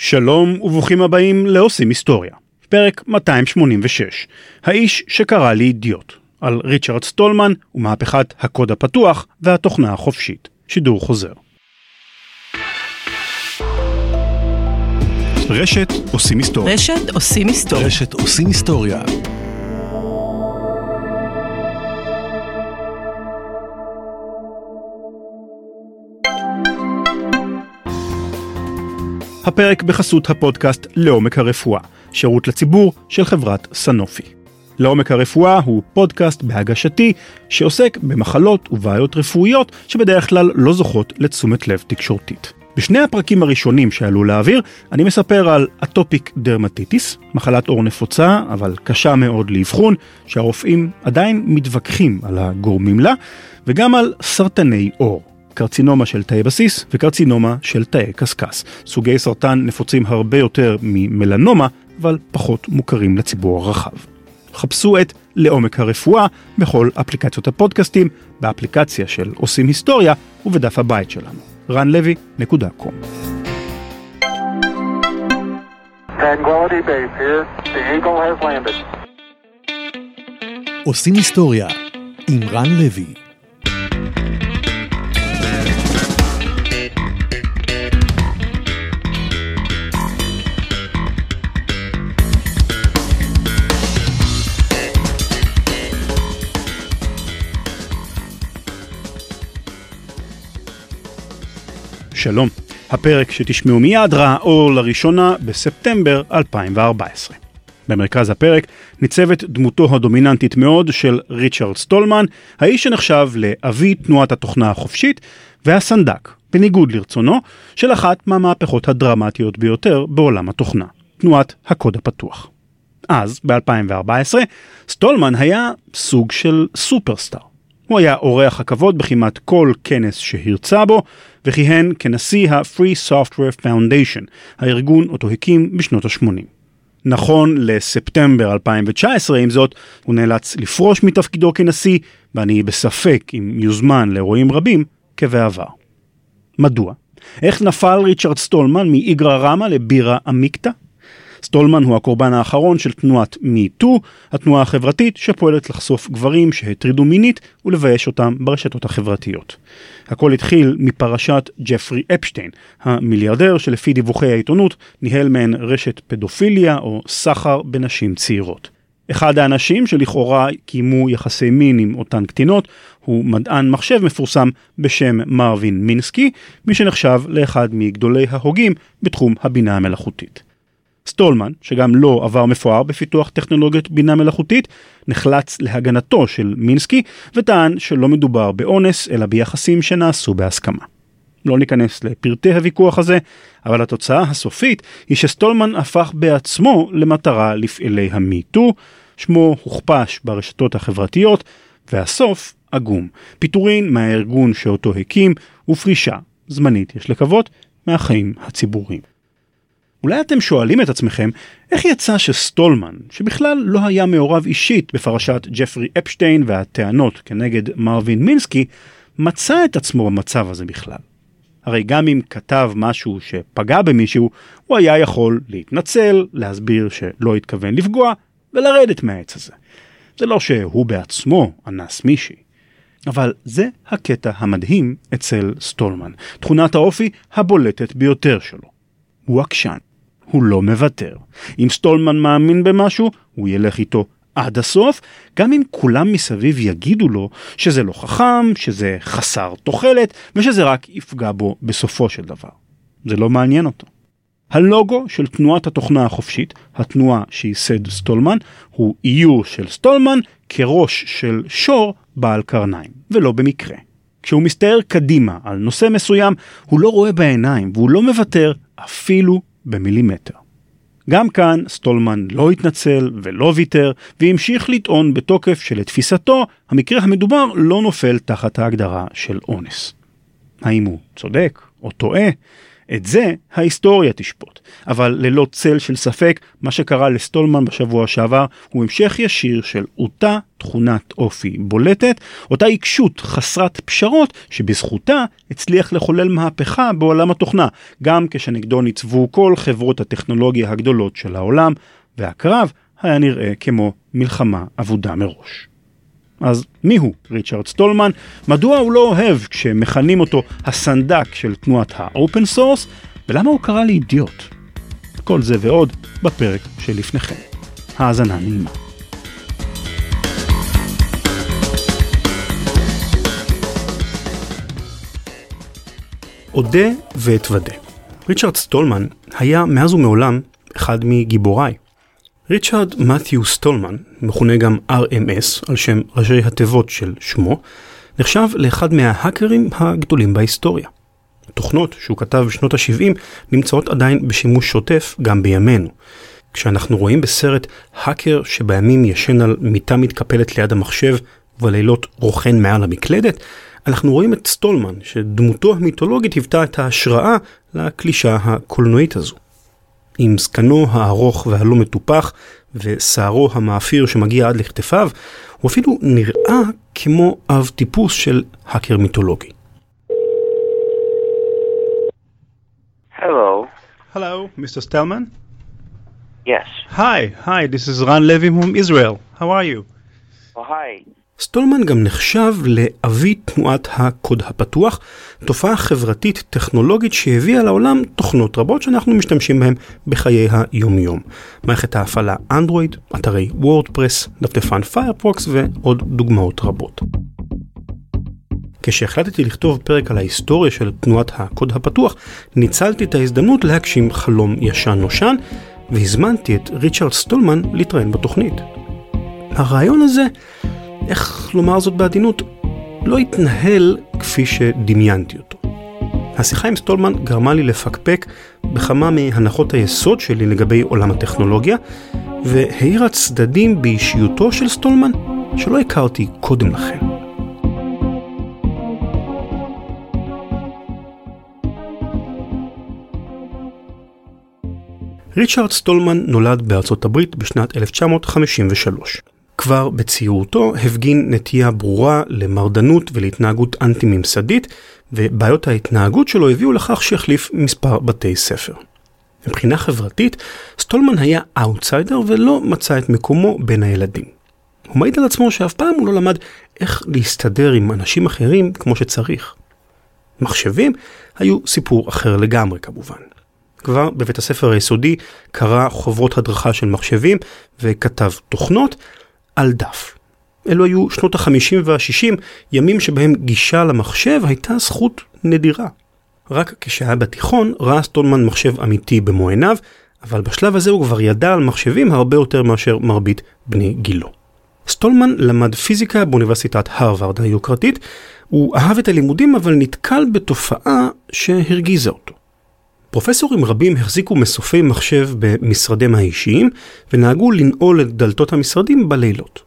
שלום וברוכים הבאים לעושים היסטוריה. פרק 286, האיש שקרא לי אידיוט, על ריצ'רד סטולמן ומהפכת הקוד הפתוח והתוכנה החופשית. שידור חוזר. רשת עושים היסטוריה. רשת עושים היסטוריה. רשת עושים היסטוריה. הפרק בחסות הפודקאסט לעומק הרפואה, שירות לציבור של חברת סנופי. לעומק הרפואה הוא פודקאסט בהגשתי שעוסק במחלות ובעיות רפואיות שבדרך כלל לא זוכות לתשומת לב תקשורתית. בשני הפרקים הראשונים שעלו לאוויר, אני מספר על אטופיק דרמטיטיס, מחלת עור נפוצה, אבל קשה מאוד לאבחון, שהרופאים עדיין מתווכחים על הגורמים לה, וגם על סרטני עור, קרצינומה של תאי בסיס וקרצינומה של תאי קשקש. סוגי סרטן נפוצים הרבה יותר ממלנומה, אבל פחות מוכרים לציבור הרחב. חפשו את לעומק הרפואה בכל אפליקציות הפודקאסטים, באפליקציה של עושים היסטוריה ובדף הבית שלנו. ranlevy.com Tranquility Base here. The Eagle has landed. עושים היסטוריה עם רן לוי. שלום, הפרק שתשמעו מיד ראה אור לראשונה בספטמבר 2014. במרכז הפרק ניצבת דמותו הדומיננטית מאוד של ריצ'רד סטולמן, האיש שנחשב לאבי תנועת התוכנה החופשית והסנדק, בניגוד לרצונו, של אחת מהמהפכות הדרמטיות ביותר בעולם התוכנה, תנועת הקוד הפתוח. אז, ב-2014, סטולמן היה סוג של סופרסטאר. הוא היה אורח הכבוד בכמעט כל כנס שהרצה בו, וכיהן כנשיא ה-Free Software Foundation, הארגון אותו הקים בשנות ה-80. נכון לספטמבר 2019, עם זאת, הוא נאלץ לפרוש מתפקידו כנשיא, ואני בספק אם יוזמן לאירועים רבים כבעבר. מדוע? איך נפל ריצ'רד סטולמן מאיגרא רמא לבירה עמיקתא? סטולמן הוא הקורבן האחרון של תנועת MeToo, התנועה החברתית שפועלת לחשוף גברים שהטרידו מינית ולבייש אותם ברשתות החברתיות. הכל התחיל מפרשת ג'פרי אפשטיין, המיליארדר שלפי דיווחי העיתונות ניהל מעין רשת פדופיליה או סחר בנשים צעירות. אחד האנשים שלכאורה קיימו יחסי מין עם אותן קטינות הוא מדען מחשב מפורסם בשם מרווין מינסקי, מי שנחשב לאחד מגדולי ההוגים בתחום הבינה המלאכותית. סטולמן, שגם לא עבר מפואר בפיתוח טכנולוגיות בינה מלאכותית, נחלץ להגנתו של מינסקי וטען שלא מדובר באונס אלא ביחסים שנעשו בהסכמה. לא ניכנס לפרטי הוויכוח הזה, אבל התוצאה הסופית היא שסטולמן הפך בעצמו למטרה לפעילי ה MeToo, שמו הוכפש ברשתות החברתיות, והסוף עגום. פיטורין מהארגון שאותו הקים ופרישה, זמנית יש לקוות, מהחיים הציבוריים. אולי אתם שואלים את עצמכם, איך יצא שסטולמן, שבכלל לא היה מעורב אישית בפרשת ג'פרי אפשטיין והטענות כנגד מרווין מינסקי, מצא את עצמו במצב הזה בכלל? הרי גם אם כתב משהו שפגע במישהו, הוא היה יכול להתנצל, להסביר שלא התכוון לפגוע, ולרדת מהעץ הזה. זה לא שהוא בעצמו אנס מישהי. אבל זה הקטע המדהים אצל סטולמן, תכונת האופי הבולטת ביותר שלו. הוא עקשן. הוא לא מוותר. אם סטולמן מאמין במשהו, הוא ילך איתו עד הסוף, גם אם כולם מסביב יגידו לו שזה לא חכם, שזה חסר תוחלת, ושזה רק יפגע בו בסופו של דבר. זה לא מעניין אותו. הלוגו של תנועת התוכנה החופשית, התנועה שייסד סטולמן, הוא איור של סטולמן כראש של שור בעל קרניים, ולא במקרה. כשהוא מסתער קדימה על נושא מסוים, הוא לא רואה בעיניים והוא לא מוותר אפילו במילימטר. גם כאן סטולמן לא התנצל ולא ויתר, והמשיך לטעון בתוקף שלתפיסתו, המקרה המדובר לא נופל תחת ההגדרה של אונס. האם הוא צודק או טועה? את זה ההיסטוריה תשפוט. אבל ללא צל של ספק, מה שקרה לסטולמן בשבוע שעבר הוא המשך ישיר של אותה תכונת אופי בולטת, אותה עיקשות חסרת פשרות שבזכותה הצליח לחולל מהפכה בעולם התוכנה, גם כשנגדו ניצבו כל חברות הטכנולוגיה הגדולות של העולם, והקרב היה נראה כמו מלחמה אבודה מראש. אז מיהו ריצ'רד סטולמן? מדוע הוא לא אוהב כשמכנים אותו הסנדק של תנועת ה open source? ולמה הוא קרא לי אידיוט? כל זה ועוד בפרק שלפניכם. האזנה נעימה. אודה ואתוודה. ריצ'רד סטולמן היה מאז ומעולם אחד מגיבוריי. ריצ'רד מת'יו סטולמן, מכונה גם RMS על שם ראשי התיבות של שמו, נחשב לאחד מההאקרים הגדולים בהיסטוריה. תוכנות שהוא כתב בשנות ה-70 נמצאות עדיין בשימוש שוטף גם בימינו. כשאנחנו רואים בסרט האקר שבימים ישן על מיטה מתקפלת ליד המחשב ובלילות רוכן מעל המקלדת, אנחנו רואים את סטולמן, שדמותו המיתולוגית היוותה את ההשראה לקלישה הקולנועית הזו. עם זקנו הארוך והלא מטופח ושערו המאפיר שמגיע עד לכתפיו, הוא אפילו נראה כמו אב טיפוס של האקר מיתולוגי. Hello. Hello, Mr. Stelman. Yes. Hi, hi, this is Ran Levy from Israel. How are you? Oh, hi. סטולמן גם נחשב לאבי תנועת הקוד הפתוח, תופעה חברתית טכנולוגית שהביאה לעולם תוכנות רבות שאנחנו משתמשים בהן בחיי היומיום. מערכת ההפעלה אנדרואיד, אתרי וורדפרס, דפדפן פיירפוקס ועוד דוגמאות רבות. כשהחלטתי לכתוב פרק על ההיסטוריה של תנועת הקוד הפתוח, ניצלתי את ההזדמנות להגשים חלום ישן נושן, והזמנתי את ריצ'רד סטולמן להתראיין בתוכנית. הרעיון הזה איך לומר זאת בעדינות, לא התנהל כפי שדמיינתי אותו. השיחה עם סטולמן גרמה לי לפקפק בכמה מהנחות היסוד שלי לגבי עולם הטכנולוגיה, והאירה צדדים באישיותו של סטולמן שלא הכרתי קודם לכן. ריצ'רד סטולמן נולד בארצות הברית בשנת 1953. כבר בצעירותו הפגין נטייה ברורה למרדנות ולהתנהגות אנטי-ממסדית, ובעיות ההתנהגות שלו הביאו לכך שהחליף מספר בתי ספר. מבחינה חברתית, סטולמן היה אאוטסיידר ולא מצא את מקומו בין הילדים. הוא מעיד על עצמו שאף פעם הוא לא למד איך להסתדר עם אנשים אחרים כמו שצריך. מחשבים היו סיפור אחר לגמרי כמובן. כבר בבית הספר היסודי קרא חוברות הדרכה של מחשבים וכתב תוכנות, על דף. אלו היו שנות ה-50 וה-60, ימים שבהם גישה למחשב הייתה זכות נדירה. רק כשהיה בתיכון ראה סטולמן מחשב אמיתי במו עיניו, אבל בשלב הזה הוא כבר ידע על מחשבים הרבה יותר מאשר מרבית בני גילו. סטולמן למד פיזיקה באוניברסיטת הרווארד היוקרתית, הוא אהב את הלימודים אבל נתקל בתופעה שהרגיזה אותו. פרופסורים רבים החזיקו מסופי מחשב במשרדיהם האישיים ונהגו לנעול את דלתות המשרדים בלילות.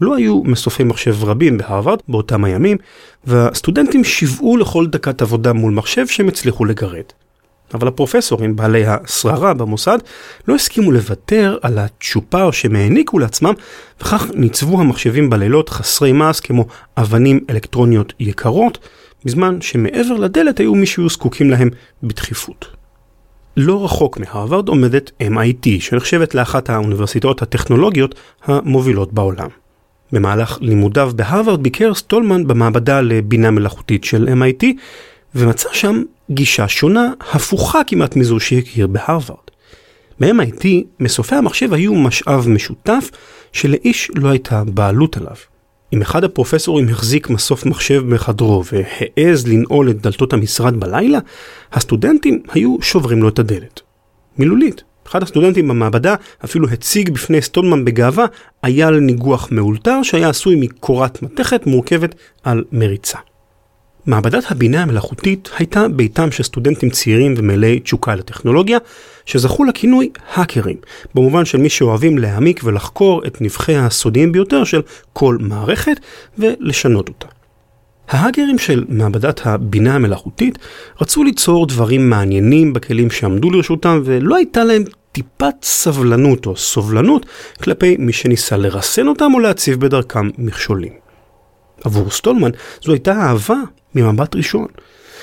לא היו מסופי מחשב רבים בהרווארד באותם הימים, והסטודנטים שיוועו לכל דקת עבודה מול מחשב שהם הצליחו לגרד. אבל הפרופסורים, בעלי השררה במוסד, לא הסכימו לוותר על הצ'ופר שהם העניקו לעצמם, וכך ניצבו המחשבים בלילות חסרי מעש כמו אבנים אלקטרוניות יקרות, בזמן שמעבר לדלת היו מי שהיו זקוקים להם בדחיפות. לא רחוק מהרווארד עומדת MIT, שנחשבת לאחת האוניברסיטאות הטכנולוגיות המובילות בעולם. במהלך לימודיו בהרווארד ביקר סטולמן במעבדה לבינה מלאכותית של MIT, ומצא שם גישה שונה, הפוכה כמעט מזו שהכיר בהרווארד. ב-MIT מסופי המחשב היו משאב משותף שלאיש לא הייתה בעלות עליו. אם אחד הפרופסורים החזיק מסוף מחשב בחדרו והעז לנעול את דלתות המשרד בלילה, הסטודנטים היו שוברים לו את הדלת. מילולית. אחד הסטודנטים במעבדה אפילו הציג בפני סטולמן בגאווה אייל ניגוח מאולתר שהיה עשוי מקורת מתכת מורכבת על מריצה. מעבדת הבינה המלאכותית הייתה ביתם של סטודנטים צעירים ומלאי תשוקה לטכנולוגיה, שזכו לכינוי האקרים, במובן של מי שאוהבים להעמיק ולחקור את נבחי הסודיים ביותר של כל מערכת ולשנות אותה. ההאגרים של מעבדת הבינה המלאכותית רצו ליצור דברים מעניינים בכלים שעמדו לרשותם ולא הייתה להם טיפת סבלנות או סובלנות כלפי מי שניסה לרסן אותם או להציב בדרכם מכשולים. עבור סטולמן זו הייתה אהבה ממבט ראשון.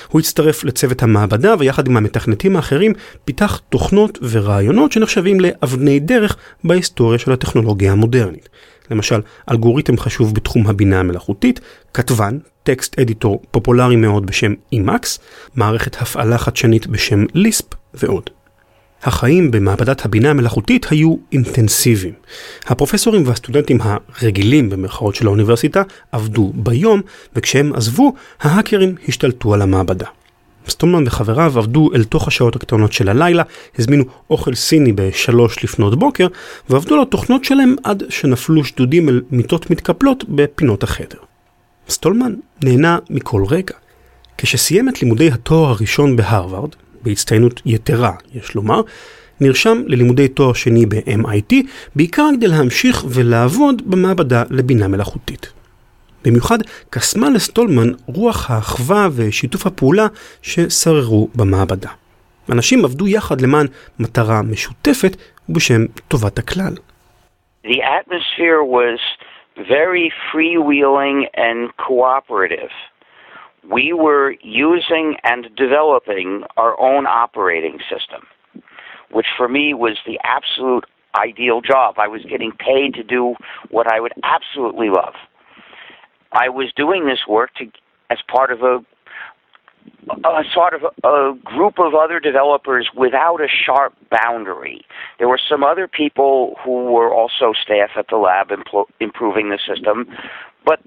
הוא הצטרף לצוות המעבדה ויחד עם המתכנתים האחרים פיתח תוכנות ורעיונות שנחשבים לאבני דרך בהיסטוריה של הטכנולוגיה המודרנית. למשל, אלגוריתם חשוב בתחום הבינה המלאכותית, כתבן, טקסט אדיטור פופולרי מאוד בשם Emacs, מערכת הפעלה חדשנית בשם ליספ ועוד. החיים במעבדת הבינה המלאכותית היו אינטנסיביים. הפרופסורים והסטודנטים הרגילים במרכאות של האוניברסיטה עבדו ביום, וכשהם עזבו, ההאקרים השתלטו על המעבדה. סטולמן וחבריו עבדו אל תוך השעות הקטנות של הלילה, הזמינו אוכל סיני בשלוש לפנות בוקר, ועבדו על התוכנות שלהם עד שנפלו שדודים אל מיטות מתקפלות בפינות החדר. סטולמן נהנה מכל רגע. כשסיים את לימודי התואר הראשון בהרווארד, בהצטיינות יתרה, יש לומר, נרשם ללימודי תואר שני ב-MIT, בעיקר כדי להמשיך ולעבוד במעבדה לבינה מלאכותית. במיוחד קסמה לסטולמן רוח האחווה ושיתוף הפעולה ששררו במעבדה. אנשים עבדו יחד למען מטרה משותפת ובשם טובת הכלל. The atmosphere was very freewheeling and cooperative. We were using and developing our own operating system, which for me was the absolute ideal job. I was getting paid to do what I would absolutely love. I was doing this work to, as part of a, a sort of a, a group of other developers without a sharp boundary. There were some other people who were also staff at the lab impl- improving the system, but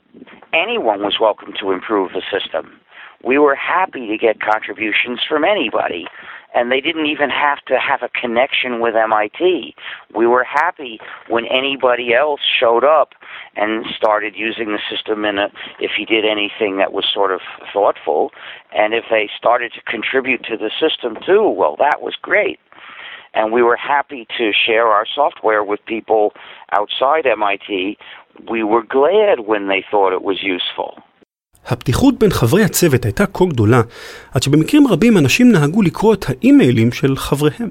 anyone was welcome to improve the system. We were happy to get contributions from anybody, and they didn't even have to have a connection with MIT. We were happy when anybody else showed up and started using the system in a, if he did anything that was sort of thoughtful, and if they started to contribute to the system too, well, that was great and we were happy to share our software with people outside MIT. We were glad when they thought it was useful. הפתיחות בין חברי הצוות הייתה כה גדולה, עד שבמקרים רבים אנשים נהגו לקרוא את האימיילים של חבריהם.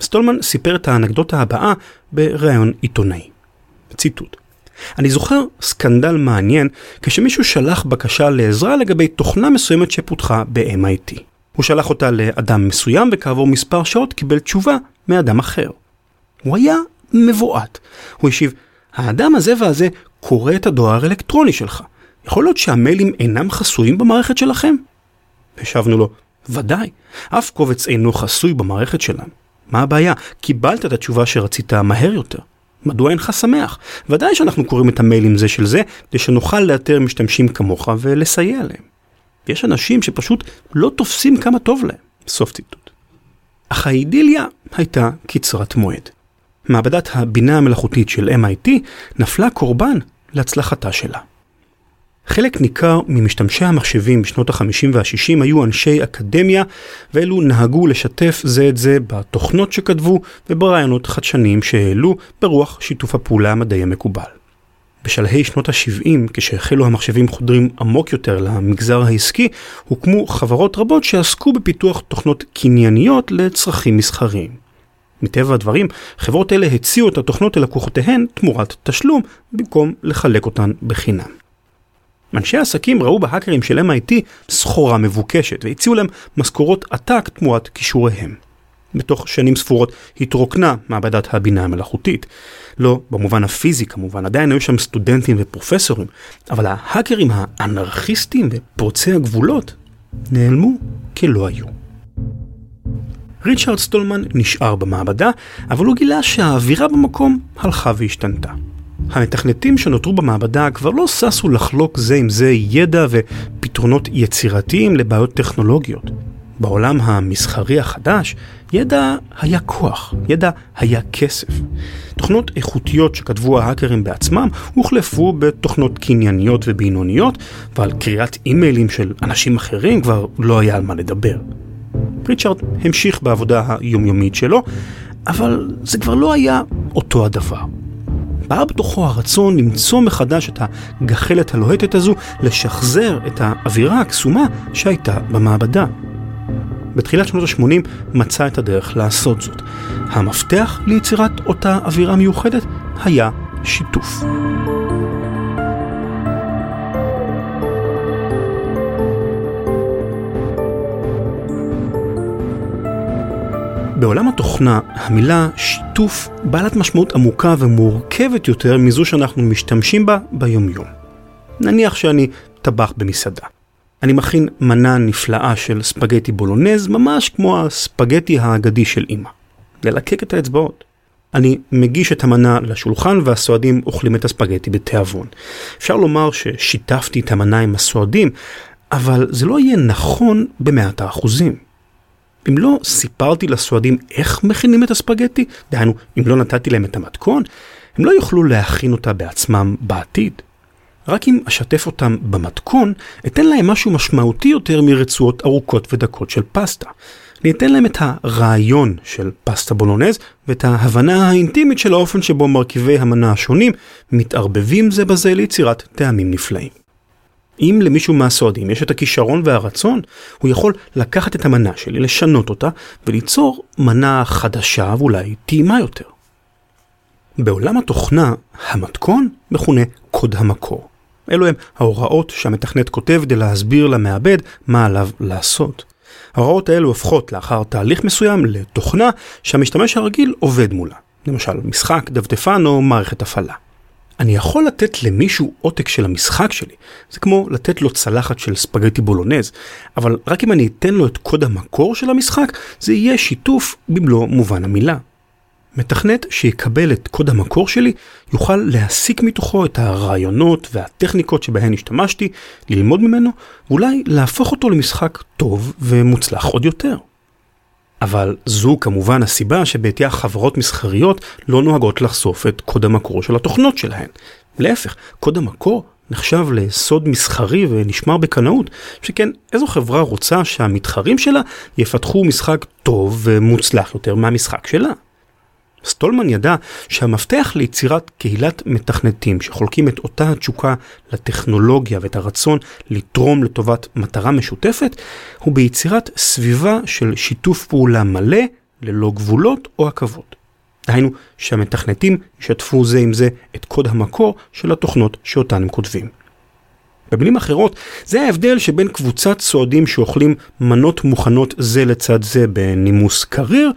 סטולמן סיפר את האנקדוטה הבאה בריאיון עיתונאי. ציטוט: אני זוכר סקנדל מעניין כשמישהו שלח בקשה לעזרה לגבי תוכנה מסוימת שפותחה ב-MIT. הוא שלח אותה לאדם מסוים וכעבור מספר שעות קיבל תשובה מאדם אחר. הוא היה מבועת. הוא השיב, האדם הזה והזה קורא את הדואר האלקטרוני שלך. יכול להיות שהמיילים אינם חסויים במערכת שלכם? השבנו לו, ודאי, אף קובץ אינו חסוי במערכת שלנו. מה הבעיה? קיבלת את התשובה שרצית מהר יותר. מדוע אינך שמח? ודאי שאנחנו קוראים את המיילים זה של זה, כדי שנוכל לאתר משתמשים כמוך ולסייע להם. יש אנשים שפשוט לא תופסים כמה טוב להם. סוף ציטוט. אך האידיליה הייתה קצרת מועד. מעבדת הבינה המלאכותית של MIT נפלה קורבן להצלחתה שלה. חלק ניכר ממשתמשי המחשבים בשנות ה-50 וה-60 היו אנשי אקדמיה, ואלו נהגו לשתף זה את זה בתוכנות שכתבו וברעיונות חדשניים שהעלו ברוח שיתוף הפעולה המדעי המקובל. בשלהי שנות ה-70, כשהחלו המחשבים חודרים עמוק יותר למגזר העסקי, הוקמו חברות רבות שעסקו בפיתוח תוכנות קנייניות לצרכים מסחריים. מטבע הדברים, חברות אלה הציעו את התוכנות ללקוחותיהן תמורת תשלום, במקום לחלק אותן בחינם. אנשי העסקים ראו בהאקרים של MIT סחורה מבוקשת והציעו להם משכורות עתק תמורת כישוריהם. בתוך שנים ספורות התרוקנה מעבדת הבינה המלאכותית. לא במובן הפיזי כמובן, עדיין היו שם סטודנטים ופרופסורים, אבל ההאקרים האנרכיסטים ופורצי הגבולות נעלמו כלא היו. ריצ'רד סטולמן נשאר במעבדה, אבל הוא גילה שהאווירה במקום הלכה והשתנתה. המתכנתים שנותרו במעבדה כבר לא ששו לחלוק זה עם זה ידע ופתרונות יצירתיים לבעיות טכנולוגיות. בעולם המסחרי החדש, ידע היה כוח, ידע היה כסף. תוכנות איכותיות שכתבו ההאקרים בעצמם הוחלפו בתוכנות קנייניות ובינוניות, ועל קריאת אימיילים של אנשים אחרים כבר לא היה על מה לדבר. ריצ'רד המשיך בעבודה היומיומית שלו, אבל זה כבר לא היה אותו הדבר. בער בתוכו הרצון למצוא מחדש את הגחלת הלוהטת הזו, לשחזר את האווירה הקסומה שהייתה במעבדה. בתחילת שנות ה-80 מצא את הדרך לעשות זאת. המפתח ליצירת אותה אווירה מיוחדת היה שיתוף. בעולם התוכנה, המילה שיתוף בעלת משמעות עמוקה ומורכבת יותר מזו שאנחנו משתמשים בה ביומיום. נניח שאני טבח במסעדה. אני מכין מנה נפלאה של ספגטי בולונז, ממש כמו הספגטי האגדי של אמא. ללקק את האצבעות. אני מגיש את המנה לשולחן והסועדים אוכלים את הספגטי בתיאבון. אפשר לומר ששיתפתי את המנה עם הסועדים, אבל זה לא יהיה נכון במאת האחוזים. אם לא סיפרתי לסועדים איך מכינים את הספגטי, דהיינו, אם לא נתתי להם את המתכון, הם לא יוכלו להכין אותה בעצמם בעתיד. רק אם אשתף אותם במתכון, אתן להם משהו משמעותי יותר מרצועות ארוכות ודקות של פסטה. אני אתן להם את הרעיון של פסטה בולונז ואת ההבנה האינטימית של האופן שבו מרכיבי המנה השונים מתערבבים זה בזה ליצירת טעמים נפלאים. אם למישהו מהסועדים יש את הכישרון והרצון, הוא יכול לקחת את המנה שלי, לשנות אותה וליצור מנה חדשה ואולי טעימה יותר. בעולם התוכנה, המתכון מכונה קוד המקור. אלו הם ההוראות שהמתכנת כותב כדי להסביר למעבד מה עליו לעשות. ההוראות האלו הופכות לאחר תהליך מסוים לתוכנה שהמשתמש הרגיל עובד מולה. למשל משחק, דפדפן או מערכת הפעלה. אני יכול לתת למישהו עותק של המשחק שלי, זה כמו לתת לו צלחת של ספגטי בולונז, אבל רק אם אני אתן לו את קוד המקור של המשחק, זה יהיה שיתוף במלוא מובן המילה. מתכנת שיקבל את קוד המקור שלי יוכל להסיק מתוכו את הרעיונות והטכניקות שבהן השתמשתי, ללמוד ממנו, ואולי להפוך אותו למשחק טוב ומוצלח עוד יותר. אבל זו כמובן הסיבה שבעטייה חברות מסחריות לא נוהגות לחשוף את קוד המקור של התוכנות שלהן. להפך, קוד המקור נחשב לסוד מסחרי ונשמר בקנאות, שכן איזו חברה רוצה שהמתחרים שלה יפתחו משחק טוב ומוצלח יותר מהמשחק שלה. סטולמן ידע שהמפתח ליצירת קהילת מתכנתים שחולקים את אותה התשוקה לטכנולוגיה ואת הרצון לתרום לטובת מטרה משותפת, הוא ביצירת סביבה של שיתוף פעולה מלא, ללא גבולות או עכבות. דהיינו שהמתכנתים ישתפו זה עם זה את קוד המקור של התוכנות שאותן הם כותבים. במילים אחרות, זה ההבדל שבין קבוצת סועדים שאוכלים מנות מוכנות זה לצד זה בנימוס קריר,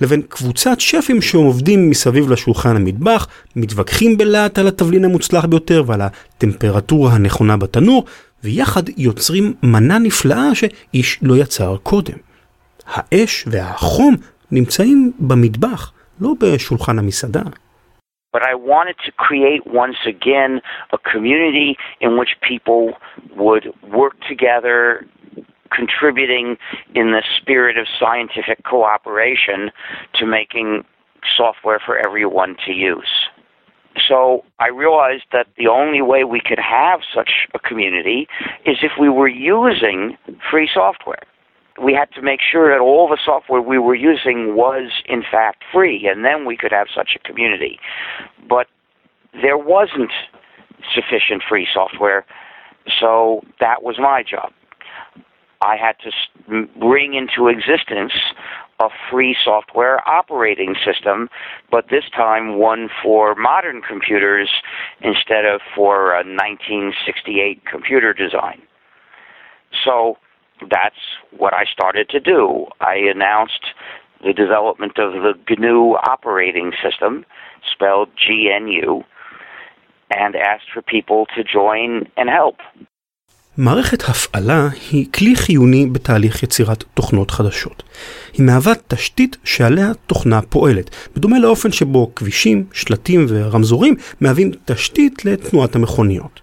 לבין קבוצת שפים שעובדים מסביב לשולחן המטבח, מתווכחים בלהט על התבלין המוצלח ביותר ועל הטמפרטורה הנכונה בתנור, ויחד יוצרים מנה נפלאה שאיש לא יצר קודם. האש והחום נמצאים במטבח, לא בשולחן המסעדה. But I wanted to create once again a community in which people would work together contributing in the spirit of scientific cooperation to making software for everyone to use. So I realized that the only way we could have such a community is if we were using free software. We had to make sure that all the software we were using was in fact free, and then we could have such a community. But there wasn't sufficient free software, so that was my job. I had to bring into existence a free software operating system, but this time one for modern computers instead of for a 1968 computer design. So that's what I started to do. I announced the development of the GNU operating system, spelled GNU, and asked for people to join and help. מערכת הפעלה היא כלי חיוני בתהליך יצירת תוכנות חדשות. היא מהווה תשתית שעליה תוכנה פועלת, בדומה לאופן שבו כבישים, שלטים ורמזורים מהווים תשתית לתנועת המכוניות.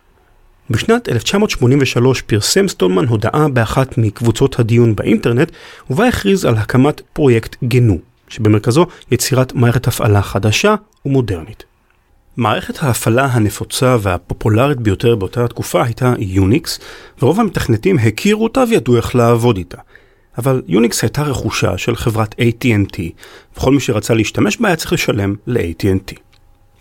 בשנת 1983 פרסם סטולמן הודעה באחת מקבוצות הדיון באינטרנט, ובה הכריז על הקמת פרויקט גנו, שבמרכזו יצירת מערכת הפעלה חדשה ומודרנית. מערכת ההפעלה הנפוצה והפופולרית ביותר באותה התקופה הייתה יוניקס, ורוב המתכנתים הכירו אותה וידעו איך לעבוד איתה. אבל יוניקס הייתה רכושה של חברת AT&T, וכל מי שרצה להשתמש בה היה צריך לשלם ל-AT&T.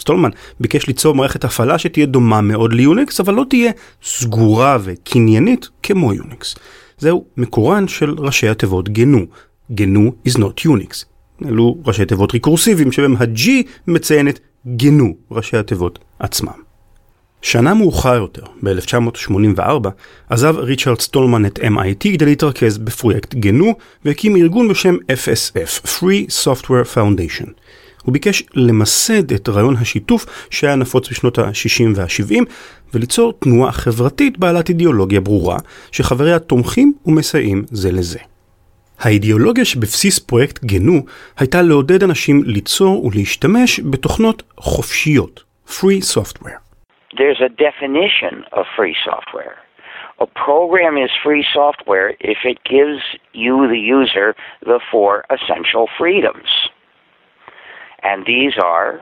סטולמן ביקש ליצור מערכת הפעלה שתהיה דומה מאוד ליוניקס, אבל לא תהיה סגורה וקניינית כמו יוניקס. זהו מקורן של ראשי התיבות גנו. גנו is not Unix. אלו ראשי תיבות ריקורסיביים שבהם ה-G מציינת גנו ראשי התיבות עצמם. שנה מאוחר יותר, ב-1984, עזב ריצ'רד סטולמן את MIT כדי להתרכז בפרויקט גנו והקים ארגון בשם FSF, Free Software Foundation. הוא ביקש למסד את רעיון השיתוף שהיה נפוץ בשנות ה-60 וה-70 וליצור תנועה חברתית בעלת אידיאולוגיה ברורה, שחבריה תומכים ומסייעים זה לזה. האידיאולוגיה שבבסיס פרויקט גנו הייתה לעודד אנשים ליצור ולהשתמש בתוכנות חופשיות, Free Software. There's a definition of free software. A program is free software if it gives you, the user, the four essential freedoms. And these are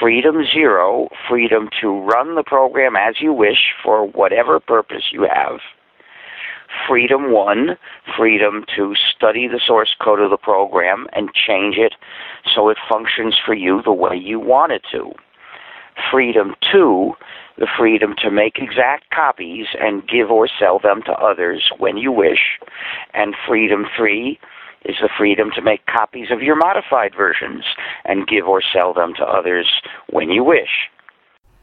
freedom zero, freedom to run the program as you wish for whatever purpose you have. Freedom one, freedom to study the source code of the program and change it so it functions for you the way you want it to. Freedom two, the freedom to make exact copies and give or sell them to others when you wish. And freedom three is the freedom to make copies of your modified versions and give or sell them to others when you wish.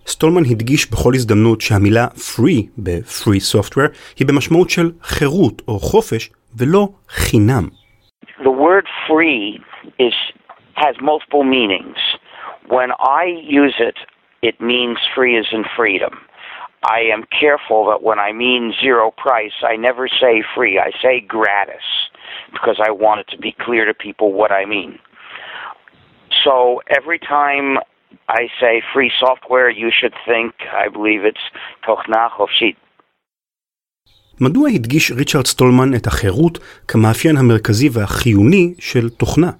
סטולמן הדגיש בכל הזדמנות שהמילה free ב-free software היא במשמעות של חירות או חופש ולא חינם. The word free is, has multiple meanings. When I use it, it means free as in freedom. I am careful that when I mean zero price, I never say free, I say gratis, because I want it to be clear to people what I mean. So every time I say free software, you should think, I believe it's Tochna Chofshit. מדוע הדגיש ריצ'רד סטולמן את החירות כמאפיין המרכזי והחיוני של תוכנה?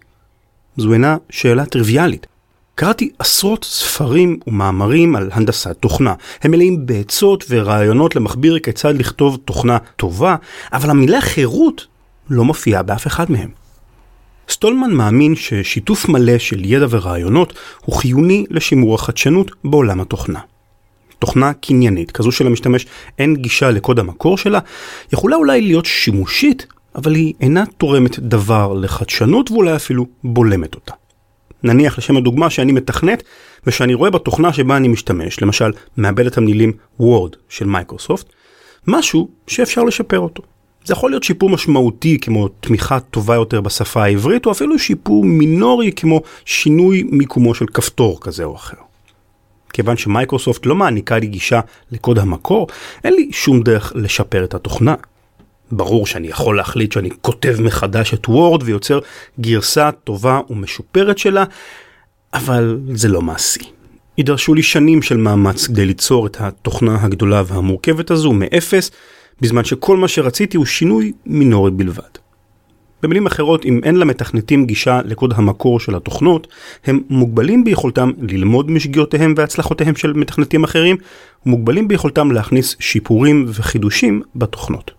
זו אינה שאלה טריוויאלית. קראתי עשרות ספרים ומאמרים על הנדסת תוכנה. הם מלאים בעצות ורעיונות למכביר כיצד לכתוב תוכנה טובה, אבל המילה חירות לא מופיעה באף אחד מהם. סטולמן מאמין ששיתוף מלא של ידע ורעיונות הוא חיוני לשימור החדשנות בעולם התוכנה. תוכנה קניינית, כזו שלמשתמש אין גישה לקוד המקור שלה, יכולה אולי להיות שימושית, אבל היא אינה תורמת דבר לחדשנות ואולי אפילו בולמת אותה. נניח לשם הדוגמה שאני מתכנת ושאני רואה בתוכנה שבה אני משתמש, למשל מעבדת המילים Word של מייקרוסופט, משהו שאפשר לשפר אותו. זה יכול להיות שיפור משמעותי כמו תמיכה טובה יותר בשפה העברית, או אפילו שיפור מינורי כמו שינוי מיקומו של כפתור כזה או אחר. כיוון שמייקרוסופט לא מעניקה לי גישה לקוד המקור, אין לי שום דרך לשפר את התוכנה. ברור שאני יכול להחליט שאני כותב מחדש את וורד ויוצר גרסה טובה ומשופרת שלה, אבל זה לא מעשי. יידרשו לי שנים של מאמץ כדי ליצור את התוכנה הגדולה והמורכבת הזו מאפס, בזמן שכל מה שרציתי הוא שינוי מינורי בלבד. במילים אחרות, אם אין למתכנתים גישה לקוד המקור של התוכנות, הם מוגבלים ביכולתם ללמוד משגיאותיהם והצלחותיהם של מתכנתים אחרים, ומוגבלים ביכולתם להכניס שיפורים וחידושים בתוכנות.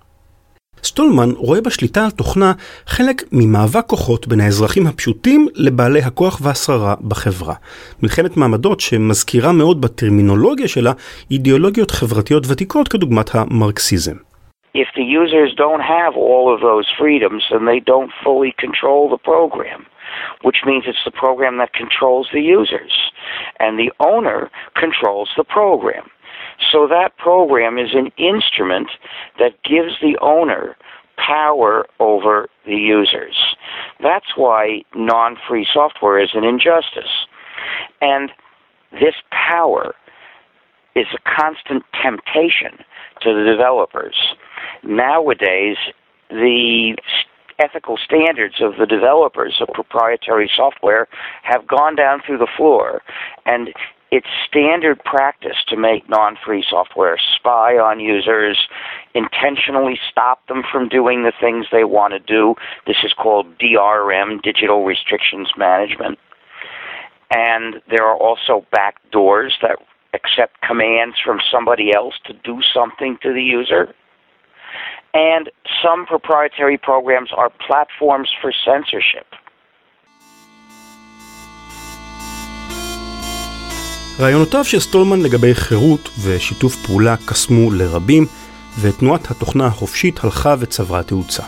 סטולמן רואה בשליטה על תוכנה חלק ממאבק כוחות בין האזרחים הפשוטים לבעלי הכוח והשררה בחברה. מלחמת מעמדות שמזכירה מאוד בטרמינולוגיה שלה אידיאולוגיות חברתיות ותיקות כדוגמת המרקסיזם. If the users don't have all of those freedoms, then they don't fully control the program, which means it's the program that controls the users, and the owner controls the program. So that program is an instrument that gives the owner power over the users. That's why non free software is an injustice. And this power is a constant temptation to the developers. Nowadays, the ethical standards of the developers of proprietary software have gone down through the floor. And it's standard practice to make non free software spy on users, intentionally stop them from doing the things they want to do. This is called DRM, Digital Restrictions Management. And there are also back doors that accept commands from somebody else to do something to the user. And some proprietary programs are platforms for censorship. רעיונותיו של סטולמן לגבי חירות ושיתוף פעולה קסמו לרבים, ותנועת התוכנה החופשית הלכה וצברה תאוצה.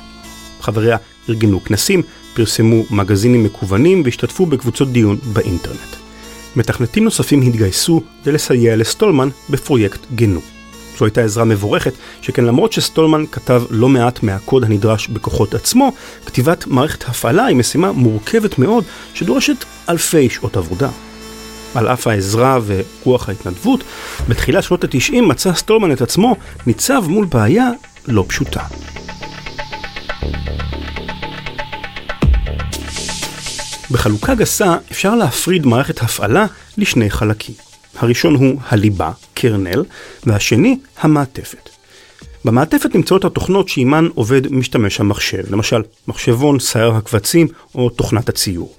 חבריה ארגנו כנסים, פרסמו מגזינים מקוונים והשתתפו בקבוצות דיון באינטרנט. מתכנתים נוספים התגייסו כדי לסייע לסטולמן בפרויקט גנו. זו הייתה עזרה מבורכת, שכן למרות שסטולמן כתב לא מעט מהקוד הנדרש בכוחות עצמו, כתיבת מערכת הפעלה היא משימה מורכבת מאוד, שדורשת אלפי שעות עבודה. על אף העזרה ורוח ההתנדבות, בתחילת שנות ה-90 מצא סטולמן את עצמו ניצב מול בעיה לא פשוטה. בחלוקה גסה אפשר להפריד מערכת הפעלה לשני חלקים. הראשון הוא הליבה, קרנל, והשני, המעטפת. במעטפת נמצאות התוכנות שעימן עובד משתמש המחשב, למשל מחשבון, סייר הקבצים או תוכנת הציור.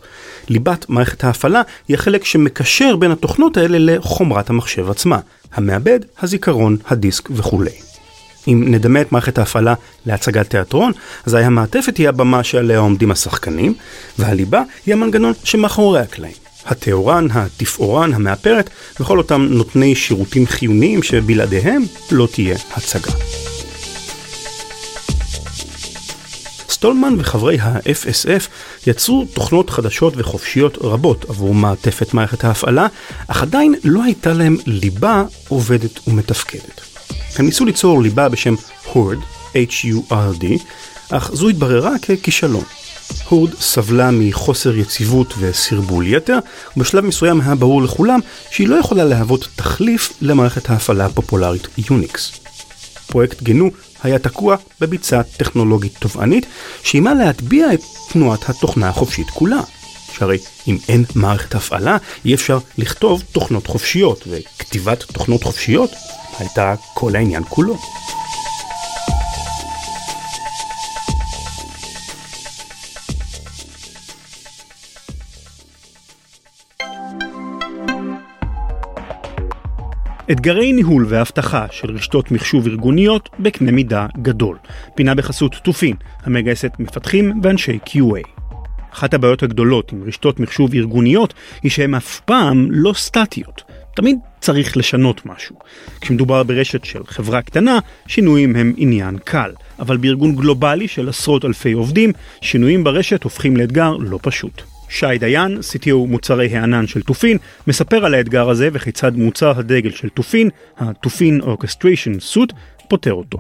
ליבת מערכת ההפעלה היא החלק שמקשר בין התוכנות האלה לחומרת המחשב עצמה, המעבד, הזיכרון, הדיסק וכולי. אם נדמה את מערכת ההפעלה להצגת תיאטרון, אזי המעטפת היא הבמה שעליה עומדים השחקנים, והליבה היא המנגנון שמאחורי הקלעים. התאורן, התפאורן, המאפרת, וכל אותם נותני שירותים חיוניים שבלעדיהם לא תהיה הצגה. סטולמן וחברי ה-FSF יצרו תוכנות חדשות וחופשיות רבות עבור מעטפת מערכת ההפעלה, אך עדיין לא הייתה להם ליבה עובדת ומתפקדת. הם ניסו ליצור ליבה בשם הורד, H-U-R-D, אך זו התבררה ככישלון. הורד סבלה מחוסר יציבות וסרבול יתר, ובשלב מסוים היה ברור לכולם שהיא לא יכולה להוות תחליף למערכת ההפעלה הפופולרית יוניקס. פרויקט גנו היה תקוע בביצה טכנולוגית תובענית, שאיימה להטביע את תנועת התוכנה החופשית כולה. שהרי אם אין מערכת הפעלה, אי אפשר לכתוב תוכנות חופשיות, וכתיבת תוכנות חופשיות הייתה כל העניין כולו. אתגרי ניהול ואבטחה של רשתות מחשוב ארגוניות בקנה מידה גדול. פינה בחסות תופין, המגייסת מפתחים ואנשי QA. אחת הבעיות הגדולות עם רשתות מחשוב ארגוניות היא שהן אף פעם לא סטטיות. תמיד צריך לשנות משהו. כשמדובר ברשת של חברה קטנה, שינויים הם עניין קל. אבל בארגון גלובלי של עשרות אלפי עובדים, שינויים ברשת הופכים לאתגר לא פשוט. שי דיין, CTO מוצרי הענן של תופין, מספר על האתגר הזה וכיצד מוצר הדגל של Tufin, ה-Tufin Orchestration Suite, פותר אותו.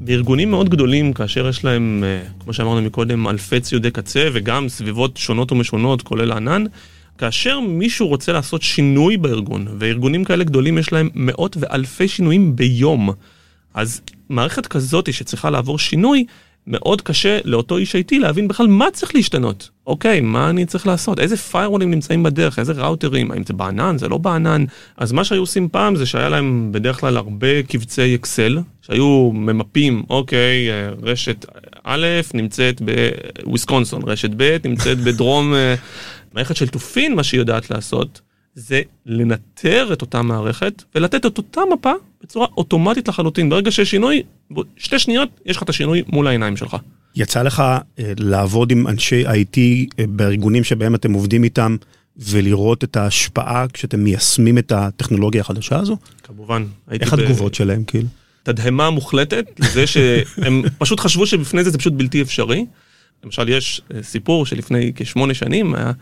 בארגונים מאוד גדולים, כאשר יש להם, אה, כמו שאמרנו מקודם, אלפי ציודי קצה וגם סביבות שונות ומשונות, כולל ענן, כאשר מישהו רוצה לעשות שינוי בארגון, וארגונים כאלה גדולים יש להם מאות ואלפי שינויים ביום, אז מערכת כזאת שצריכה לעבור שינוי, מאוד קשה לאותו איש IT להבין בכלל מה צריך להשתנות. אוקיי, מה אני צריך לעשות? איזה firewall ים נמצאים בדרך? איזה ראוטרים? האם זה בענן? זה לא בענן? אז מה שהיו עושים פעם זה שהיה להם בדרך כלל הרבה קבצי אקסל, שהיו ממפים, אוקיי, רשת א' נמצאת בוויסקונסון, רשת ב' נמצאת בדרום... מערכת של תופין, מה שהיא יודעת לעשות, זה לנטר את אותה מערכת ולתת את אותה מפה בצורה אוטומטית לחלוטין. ברגע שיש שינוי, שתי שניות יש לך את השינוי מול העיניים שלך. יצא לך אה, לעבוד עם אנשי IT אה, בארגונים שבהם אתם עובדים איתם ולראות את ההשפעה כשאתם מיישמים את הטכנולוגיה החדשה הזו? כמובן. איך התגובות ב... שלהם כאילו? תדהמה מוחלטת לזה שהם פשוט חשבו שבפני זה זה פשוט בלתי אפשרי. למשל יש אה, סיפור שלפני כשמונה שנים היה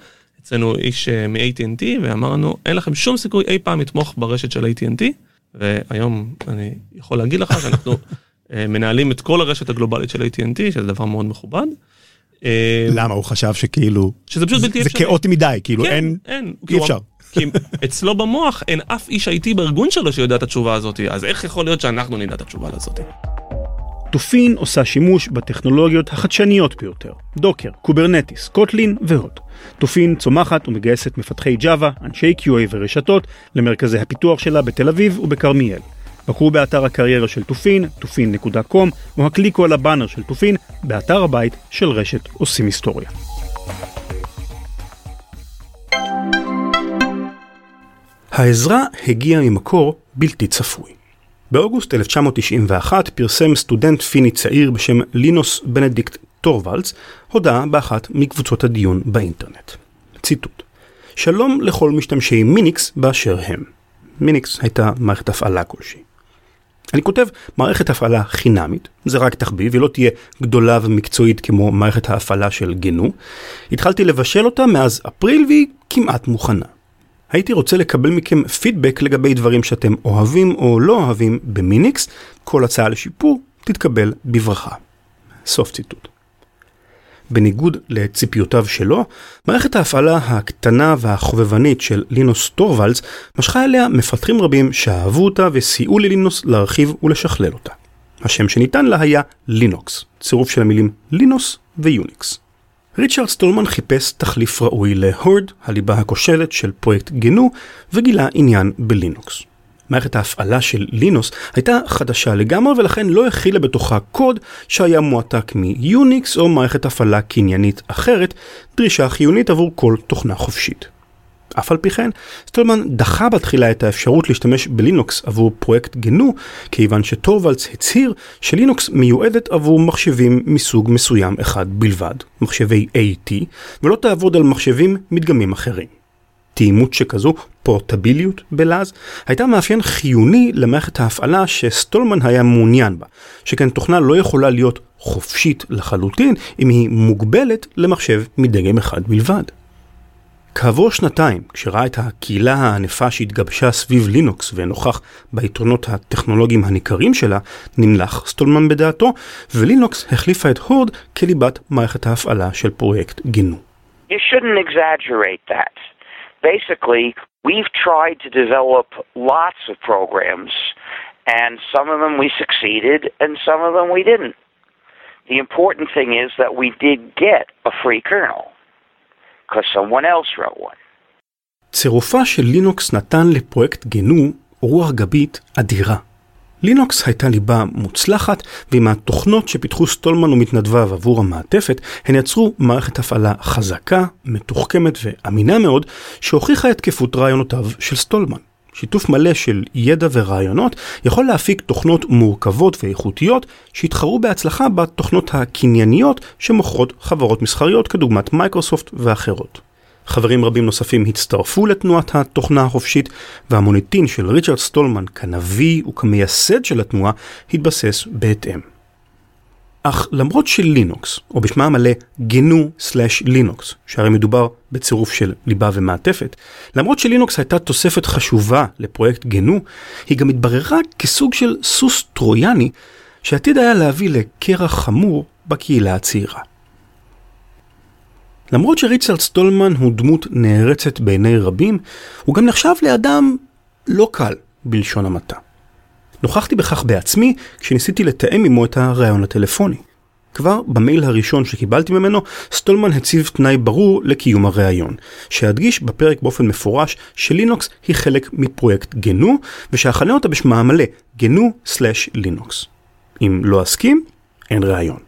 אצלנו איש אה, מ-AT&T ואמר לנו, אין לכם שום סיכוי אי פעם לתמוך ברשת של AT&T, והיום אני יכול להגיד לך שאנחנו אה, מנהלים את כל הרשת הגלובלית של AT&T, שזה דבר מאוד מכובד. אה, למה? הוא חשב שכאילו... שזה פשוט בלתי אפשרי. זה כאוטי מדי, כאילו כן, אין... אין. אי אפשר. כי אצלו במוח אין אף איש IT בארגון שלו שיודע את התשובה הזאת, אז איך יכול להיות שאנחנו נדע את התשובה הזאת? Tufin עושה שימוש בטכנולוגיות החדשניות ביותר, Docker, Kubernetes, Kotlin ועוד. Tufin צומחת ומגייסת מפתחי ג'אווה, אנשי QA ורשתות למרכזי הפיתוח שלה בתל אביב ובכרמיאל. בקרו באתר הקריירה של Tufin, Tufin.com, או הקליקו על הבאנר של Tufin באתר הבית של רשת עושים היסטוריה. העזרה הגיעה ממקור בלתי צפוי. באוגוסט 1991 פרסם סטודנט פיני צעיר בשם לינוס בנדיקט טורוולדס הודעה באחת מקבוצות הדיון באינטרנט. ציטוט: שלום לכל משתמשי מיניקס באשר הם. מיניקס הייתה מערכת הפעלה כלשהי. אני כותב מערכת הפעלה חינמית, זה רק תחביב, היא לא תהיה גדולה ומקצועית כמו מערכת ההפעלה של גנו. התחלתי לבשל אותה מאז אפריל והיא כמעט מוכנה. הייתי רוצה לקבל מכם פידבק לגבי דברים שאתם אוהבים או לא אוהבים במיניקס, כל הצעה לשיפור תתקבל בברכה. סוף ציטוט. בניגוד לציפיותיו שלו, מערכת ההפעלה הקטנה והחובבנית של לינוס טורוולדס משכה אליה מפתחים רבים שאהבו אותה וסייעו ללינוס להרחיב ולשכלל אותה. השם שניתן לה היה לינוקס, צירוף של המילים לינוס ויוניקס. ריצ'רד סטולמן חיפש תחליף ראוי להורד, הליבה הכושלת של פרויקט גנו, וגילה עניין בלינוקס. מערכת ההפעלה של לינוס הייתה חדשה לגמרי ולכן לא הכילה בתוכה קוד שהיה מועתק מיוניקס או מערכת הפעלה קניינית אחרת, דרישה חיונית עבור כל תוכנה חופשית. אף על פי כן, סטולמן דחה בתחילה את האפשרות להשתמש בלינוקס עבור פרויקט גנו, כיוון שטורוולדס הצהיר שלינוקס מיועדת עבור מחשבים מסוג מסוים אחד בלבד, מחשבי AT, ולא תעבוד על מחשבים מדגמים אחרים. תאימות שכזו, פורטביליות בלעז, הייתה מאפיין חיוני למערכת ההפעלה שסטולמן היה מעוניין בה, שכן תוכנה לא יכולה להיות חופשית לחלוטין אם היא מוגבלת למחשב מדגם אחד בלבד. כעבור שנתיים, כשראה את הקהילה הענפה שהתגבשה סביב לינוקס ונוכח ביתרונות הטכנולוגיים הניכרים שלה, נמלך סטולמן בדעתו, ולינוקס החליפה את הורד כליבת מערכת ההפעלה של פרויקט גינו. The important thing is that we did get a free kernel. צירופה של לינוקס נתן לפרויקט גנו רוח גבית אדירה. לינוקס הייתה ליבה מוצלחת, ועם התוכנות שפיתחו סטולמן ומתנדביו עבור המעטפת, הן יצרו מערכת הפעלה חזקה, מתוחכמת ואמינה מאוד, שהוכיחה את תקפות רעיונותיו של סטולמן. שיתוף מלא של ידע ורעיונות יכול להפיק תוכנות מורכבות ואיכותיות שיתחרו בהצלחה בתוכנות הקנייניות שמוכרות חברות מסחריות כדוגמת מייקרוסופט ואחרות. חברים רבים נוספים הצטרפו לתנועת התוכנה החופשית, והמוניטין של ריצ'רד סטולמן כנביא וכמייסד של התנועה התבסס בהתאם. אך למרות שלינוקס, או בשמה המלא גנו/לינוקס, שהרי מדובר בצירוף של ליבה ומעטפת, למרות שלינוקס הייתה תוספת חשובה לפרויקט גנו, היא גם התבררה כסוג של סוס טרויאני, שעתיד היה להביא לקרע חמור בקהילה הצעירה. למרות שריצרד סטולמן הוא דמות נערצת בעיני רבים, הוא גם נחשב לאדם לא קל, בלשון המעטה. נוכחתי בכך בעצמי כשניסיתי לתאם עמו את הרעיון הטלפוני. כבר במייל הראשון שקיבלתי ממנו, סטולמן הציב תנאי ברור לקיום הראיון, שהדגיש בפרק באופן מפורש שלינוקס היא חלק מפרויקט גנו, ושאכנה אותה בשמה המלא, גנו/לינוקס. אם לא אסכים, אין ראיון.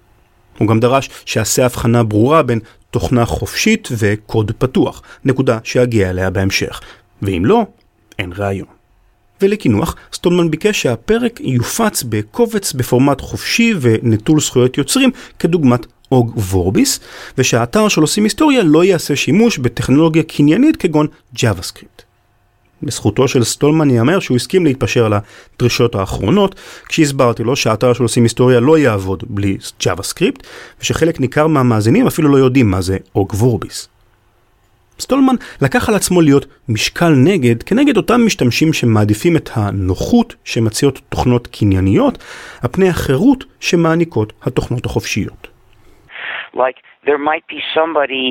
הוא גם דרש שאעשה הבחנה ברורה בין תוכנה חופשית וקוד פתוח, נקודה שאגיע אליה בהמשך, ואם לא, אין ראיון. ולקינוח, סטולמן ביקש שהפרק יופץ בקובץ בפורמט חופשי ונטול זכויות יוצרים, כדוגמת אוג וורביס, ושהאתר של עושים היסטוריה לא יעשה שימוש בטכנולוגיה קניינית כגון JavaScript. לזכותו של סטולמן ייאמר שהוא הסכים להתפשר על הדרישות האחרונות, כשהסברתי לו שהאתר של עושים היסטוריה לא יעבוד בלי JavaScript, ושחלק ניכר מהמאזינים אפילו לא יודעים מה זה אוג וורביס. סטולמן לקח על עצמו להיות משקל נגד כנגד אותם משתמשים שמעדיפים את הנוחות שמציעות תוכנות קנייניות, על פני החירות שמעניקות התוכנות החופשיות. Like, there might be somebody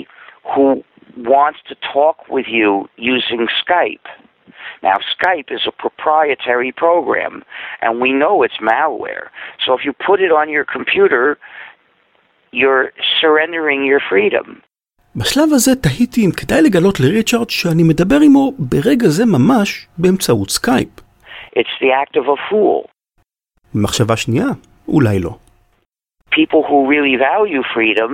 who wants to talk with you using Skype. Now, Skype is a proprietary program, and we know it's malware. So if you put it on your computer, you're surrendering your freedom. בשלב הזה תהיתי אם כדאי לגלות לריצ'רד שאני מדבר עמו ברגע זה ממש באמצעות סקייפ. It's the act of a fool. במחשבה שנייה, אולי לא. People who really value freedom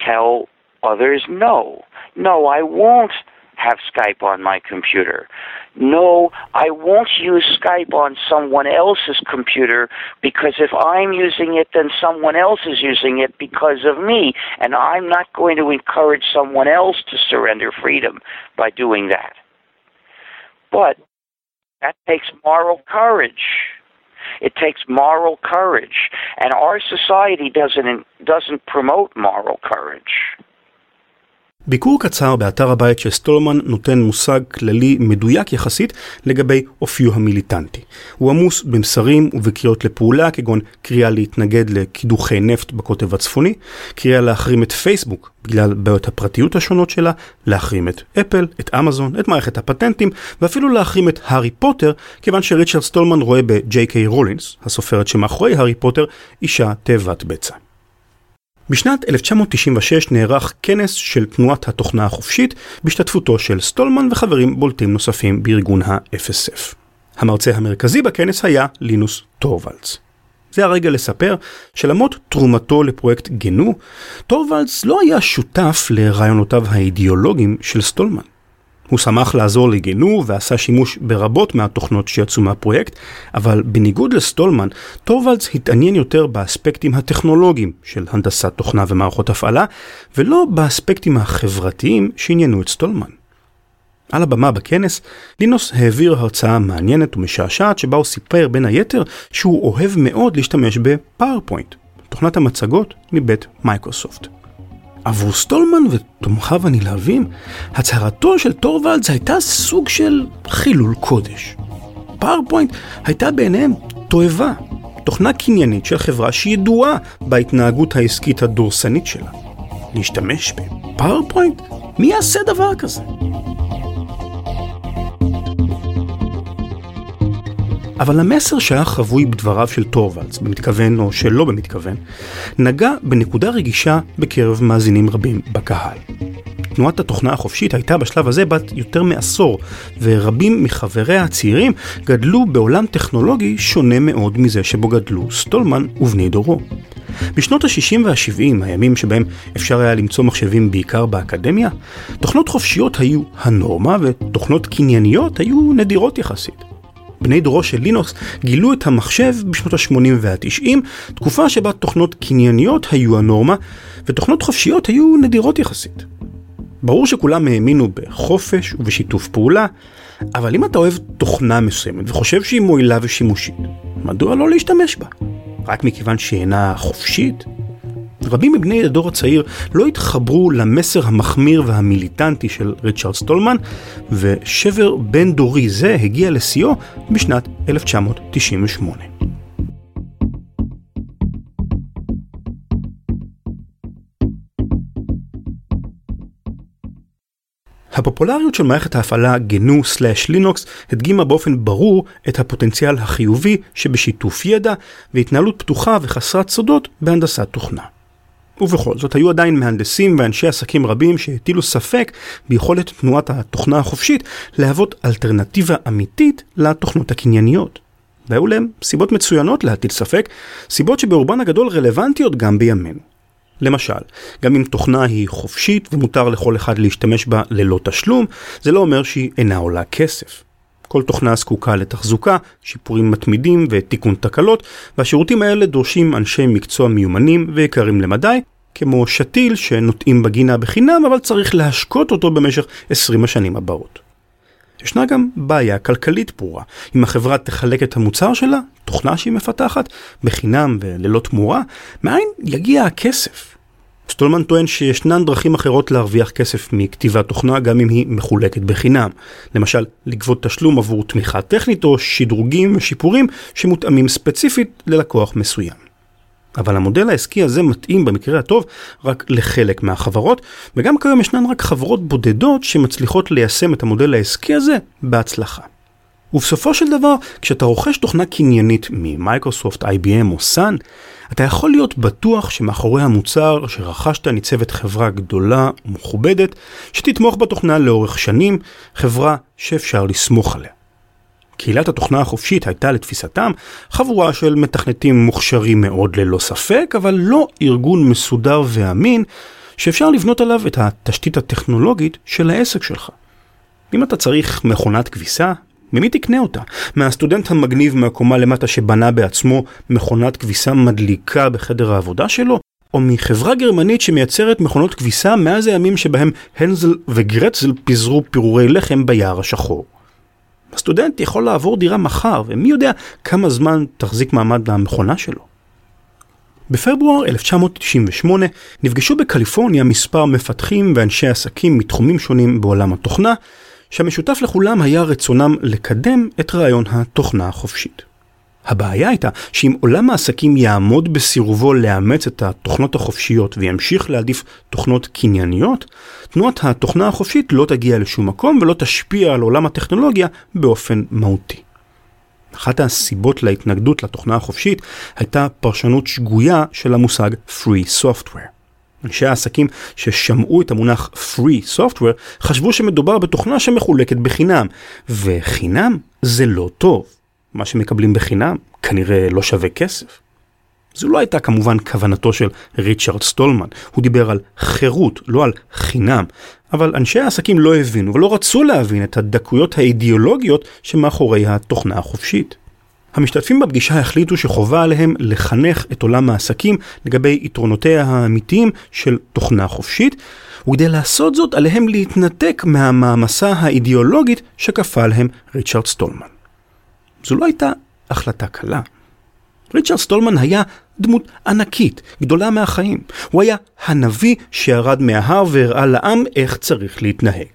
tell others no. No, I won't have Skype on my computer. No, I won't use Skype on someone else's computer because if I'm using it, then someone else is using it because of me. And I'm not going to encourage someone else to surrender freedom by doing that. But that takes moral courage. It takes moral courage. And our society doesn't, doesn't promote moral courage. ביקור קצר באתר הבית של סטולמן נותן מושג כללי מדויק יחסית לגבי אופיו המיליטנטי. הוא עמוס במסרים ובקריאות לפעולה כגון קריאה להתנגד לקידוחי נפט בקוטב הצפוני, קריאה להחרים את פייסבוק בגלל בעיות הפרטיות השונות שלה, להחרים את אפל, את אמזון, את מערכת הפטנטים ואפילו להחרים את הארי פוטר כיוון שריצ'רד סטולמן רואה בג'יי קיי רולינג, הסופרת שמאחורי הארי פוטר, אישה תאבת בצע. בשנת 1996 נערך כנס של תנועת התוכנה החופשית בהשתתפותו של סטולמן וחברים בולטים נוספים בארגון ה-FSF. המרצה המרכזי בכנס היה לינוס טורוולדס. זה הרגע לספר שלמרות תרומתו לפרויקט גנו, טורוולדס לא היה שותף לרעיונותיו האידיאולוגיים של סטולמן. הוא שמח לעזור לגנו ועשה שימוש ברבות מהתוכנות שיצאו מהפרויקט, אבל בניגוד לסטולמן, טורוולדס התעניין יותר באספקטים הטכנולוגיים של הנדסת תוכנה ומערכות הפעלה, ולא באספקטים החברתיים שעניינו את סטולמן. על הבמה בכנס, לינוס העביר הרצאה מעניינת ומשעשעת שבה הוא סיפר בין היתר שהוא אוהב מאוד להשתמש בפאורפוינט, תוכנת המצגות מבית מייקרוסופט. עבור סטולמן ותומכיו הנלהבים, הצהרתו של טורוולדס הייתה סוג של חילול קודש. פאורפוינט הייתה בעיניהם תועבה, תוכנה קניינית של חברה שידועה בהתנהגות העסקית הדורסנית שלה. להשתמש בפאורפוינט? מי יעשה דבר כזה? אבל המסר שהיה חבוי בדבריו של טורוולדס, במתכוון או שלא במתכוון, נגע בנקודה רגישה בקרב מאזינים רבים בקהל. תנועת התוכנה החופשית הייתה בשלב הזה בת יותר מעשור, ורבים מחבריה הצעירים גדלו בעולם טכנולוגי שונה מאוד מזה שבו גדלו סטולמן ובני דורו. בשנות ה-60 וה-70, הימים שבהם אפשר היה למצוא מחשבים בעיקר באקדמיה, תוכנות חופשיות היו הנורמה ותוכנות קנייניות היו נדירות יחסית. בני דורו של לינוקס גילו את המחשב בשנות ה-80 וה-90, תקופה שבה תוכנות קנייניות היו הנורמה, ותוכנות חופשיות היו נדירות יחסית. ברור שכולם האמינו בחופש ובשיתוף פעולה, אבל אם אתה אוהב תוכנה מסוימת וחושב שהיא מועילה ושימושית, מדוע לא להשתמש בה? רק מכיוון שהיא אינה חופשית? רבים מבני הדור הצעיר לא התחברו למסר המחמיר והמיליטנטי של ריצ'רד סטולמן, ושבר בין דורי זה הגיע לשיאו בשנת 1998. הפופולריות של מערכת ההפעלה גנו/לינוקס הדגימה באופן ברור את הפוטנציאל החיובי שבשיתוף ידע והתנהלות פתוחה וחסרת סודות בהנדסת תוכנה. ובכל זאת היו עדיין מהנדסים ואנשי עסקים רבים שהטילו ספק ביכולת תנועת התוכנה החופשית להוות אלטרנטיבה אמיתית לתוכנות הקנייניות. והיו להם סיבות מצוינות להטיל ספק, סיבות שברובן הגדול רלוונטיות גם בימינו. למשל, גם אם תוכנה היא חופשית ומותר לכל אחד להשתמש בה ללא תשלום, זה לא אומר שהיא אינה עולה כסף. כל תוכנה זקוקה לתחזוקה, שיפורים מתמידים ותיקון תקלות, והשירותים האלה דורשים אנשי מקצוע מיומנים ויקרים למדי, כמו שתיל שנוטעים בגינה בחינם, אבל צריך להשקות אותו במשך 20 השנים הבאות. ישנה גם בעיה כלכלית ברורה. אם החברה תחלק את המוצר שלה, תוכנה שהיא מפתחת, בחינם וללא תמורה, מאין יגיע הכסף? סטולמן טוען שישנן דרכים אחרות להרוויח כסף מכתיבת תוכנה גם אם היא מחולקת בחינם. למשל, לגבות תשלום עבור תמיכה טכנית או שדרוגים ושיפורים שמותאמים ספציפית ללקוח מסוים. אבל המודל העסקי הזה מתאים במקרה הטוב רק לחלק מהחברות, וגם כיום ישנן רק חברות בודדות שמצליחות ליישם את המודל העסקי הזה בהצלחה. ובסופו של דבר, כשאתה רוכש תוכנה קניינית ממייקרוסופט, IBM או סאן, אתה יכול להיות בטוח שמאחורי המוצר שרכשת ניצבת חברה גדולה ומכובדת, שתתמוך בתוכנה לאורך שנים, חברה שאפשר לסמוך עליה. קהילת התוכנה החופשית הייתה לתפיסתם חבורה של מתכנתים מוכשרים מאוד ללא ספק, אבל לא ארגון מסודר ואמין שאפשר לבנות עליו את התשתית הטכנולוגית של העסק שלך. אם אתה צריך מכונת כביסה, ממי תקנה אותה? מהסטודנט המגניב מהקומה למטה שבנה בעצמו מכונת כביסה מדליקה בחדר העבודה שלו? או מחברה גרמנית שמייצרת מכונות כביסה מאז הימים שבהם הנזל וגרצל פיזרו פירורי לחם ביער השחור. הסטודנט יכול לעבור דירה מחר, ומי יודע כמה זמן תחזיק מעמד המכונה שלו. בפברואר 1998 נפגשו בקליפורניה מספר מפתחים ואנשי עסקים מתחומים שונים בעולם התוכנה, שהמשותף לכולם היה רצונם לקדם את רעיון התוכנה החופשית. הבעיה הייתה שאם עולם העסקים יעמוד בסירובו לאמץ את התוכנות החופשיות וימשיך להעדיף תוכנות קנייניות, תנועת התוכנה החופשית לא תגיע לשום מקום ולא תשפיע על עולם הטכנולוגיה באופן מהותי. אחת הסיבות להתנגדות לתוכנה החופשית הייתה פרשנות שגויה של המושג Free Software. אנשי העסקים ששמעו את המונח Free Software חשבו שמדובר בתוכנה שמחולקת בחינם, וחינם זה לא טוב. מה שמקבלים בחינם כנראה לא שווה כסף. זו לא הייתה כמובן כוונתו של ריצ'רד סטולמן, הוא דיבר על חירות, לא על חינם, אבל אנשי העסקים לא הבינו ולא רצו להבין את הדקויות האידיאולוגיות שמאחורי התוכנה החופשית. המשתתפים בפגישה החליטו שחובה עליהם לחנך את עולם העסקים לגבי יתרונותיה האמיתיים של תוכנה חופשית, וכדי לעשות זאת עליהם להתנתק מהמעמסה האידיאולוגית שכפה עליהם ריצ'רד סטולמן. זו לא הייתה החלטה קלה. ריצ'רד סטולמן היה דמות ענקית, גדולה מהחיים. הוא היה הנביא שירד מההר והראה לעם איך צריך להתנהג.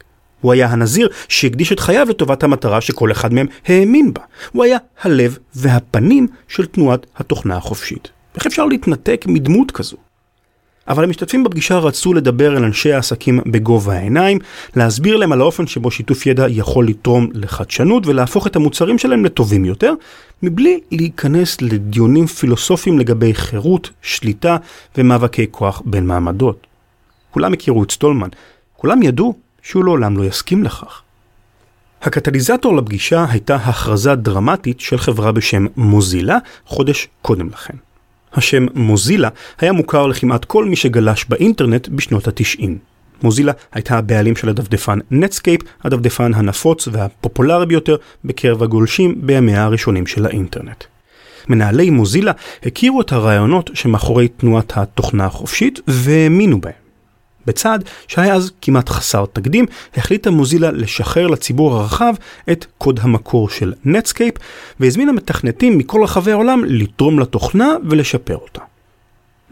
הוא היה הנזיר שהקדיש את חייו לטובת המטרה שכל אחד מהם האמין בה. הוא היה הלב והפנים של תנועת התוכנה החופשית. איך אפשר להתנתק מדמות כזו? אבל המשתתפים בפגישה רצו לדבר אל אנשי העסקים בגובה העיניים, להסביר להם על האופן שבו שיתוף ידע יכול לתרום לחדשנות ולהפוך את המוצרים שלהם לטובים יותר, מבלי להיכנס לדיונים פילוסופיים לגבי חירות, שליטה ומאבקי כוח בין מעמדות. כולם הכירו את סטולמן, כולם ידעו שהוא לעולם לא יסכים לכך. הקטליזטור לפגישה הייתה הכרזה דרמטית של חברה בשם מוזילה חודש קודם לכן. השם מוזילה היה מוכר לכמעט כל מי שגלש באינטרנט בשנות התשעים. מוזילה הייתה הבעלים של הדפדפן נטסקייפ, הדפדפן הנפוץ והפופולרי ביותר בקרב הגולשים בימיה הראשונים של האינטרנט. מנהלי מוזילה הכירו את הרעיונות שמאחורי תנועת התוכנה החופשית והאמינו בהם. בצעד שהיה אז כמעט חסר תקדים, החליטה מוזילה לשחרר לציבור הרחב את קוד המקור של נטסקייפ, והזמינה מתכנתים מכל רחבי העולם לתרום לתוכנה ולשפר אותה.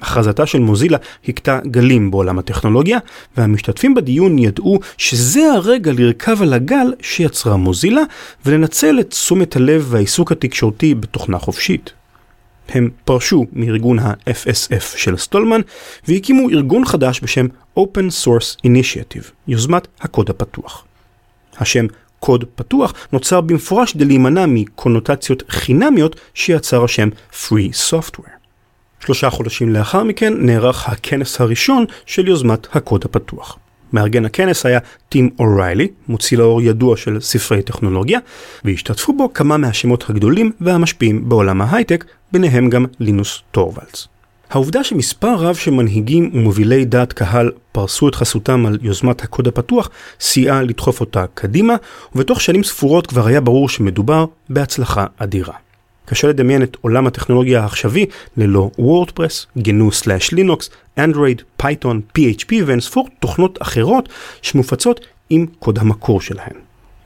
הכרזתה של מוזילה הכתה גלים בעולם הטכנולוגיה, והמשתתפים בדיון ידעו שזה הרגע לרכב על הגל שיצרה מוזילה, ולנצל את תשומת הלב והעיסוק התקשורתי בתוכנה חופשית. הם פרשו מארגון ה-FSF של סטולמן והקימו ארגון חדש בשם Open Source Initiative, יוזמת הקוד הפתוח. השם קוד פתוח נוצר במפורש כדי להימנע מקונוטציות חינמיות שיצר השם Free Software. שלושה חודשים לאחר מכן נערך הכנס הראשון של יוזמת הקוד הפתוח. מארגן הכנס היה טים אוריילי, מוציא לאור ידוע של ספרי טכנולוגיה, והשתתפו בו כמה מהשמות הגדולים והמשפיעים בעולם ההייטק, ביניהם גם לינוס טורוולדס. העובדה שמספר רב של מנהיגים ומובילי דעת קהל פרסו את חסותם על יוזמת הקוד הפתוח, סייעה לדחוף אותה קדימה, ובתוך שנים ספורות כבר היה ברור שמדובר בהצלחה אדירה. קשה לדמיין את עולם הטכנולוגיה העכשווי ללא וורדפרס, גנו slash לינוקס, אנדרואיד, פייתון, PHP ואין ספור תוכנות אחרות שמופצות עם קוד המקור שלהן.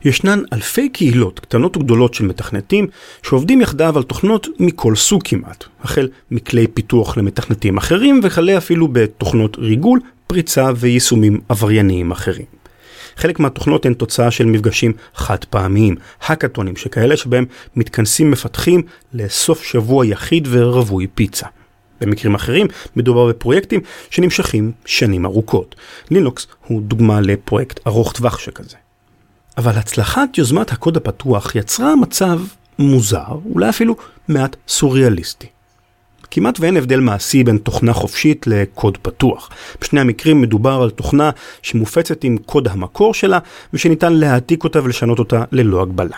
ישנן אלפי קהילות קטנות וגדולות של מתכנתים שעובדים יחדיו על תוכנות מכל סוג כמעט, החל מכלי פיתוח למתכנתים אחרים וכלה אפילו בתוכנות ריגול, פריצה ויישומים עברייניים אחרים. חלק מהתוכנות הן תוצאה של מפגשים חד פעמיים, האקתונים שכאלה שבהם מתכנסים מפתחים לסוף שבוע יחיד ורווי פיצה. במקרים אחרים מדובר בפרויקטים שנמשכים שנים ארוכות. לינוקס הוא דוגמה לפרויקט ארוך טווח שכזה. אבל הצלחת יוזמת הקוד הפתוח יצרה מצב מוזר, אולי אפילו מעט סוריאליסטי. כמעט ואין הבדל מעשי בין תוכנה חופשית לקוד פתוח. בשני המקרים מדובר על תוכנה שמופצת עם קוד המקור שלה, ושניתן להעתיק אותה ולשנות אותה ללא הגבלה.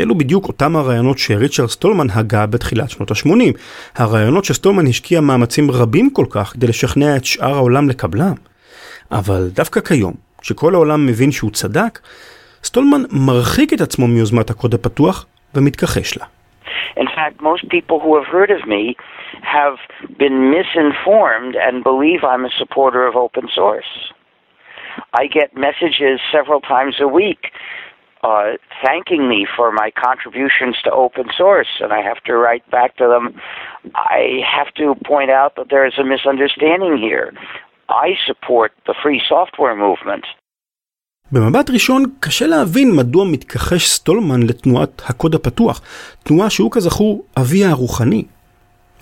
אלו בדיוק אותם הרעיונות שריצ'רד סטולמן הגה בתחילת שנות ה-80. הרעיונות שסטולמן השקיע מאמצים רבים כל כך כדי לשכנע את שאר העולם לקבלם. אבל דווקא כיום, כשכל העולם מבין שהוא צדק, סטולמן מרחיק את עצמו מיוזמת הקוד הפתוח ומתכחש לה. In fact, most people who have heard of me have been misinformed and believe I'm a supporter of open source. I get messages several times a week uh, thanking me for my contributions to open source, and I have to write back to them. I have to point out that there is a misunderstanding here. I support the free software movement. במבט ראשון קשה להבין מדוע מתכחש סטולמן לתנועת הקוד הפתוח, תנועה שהוא כזכור אביה הרוחני.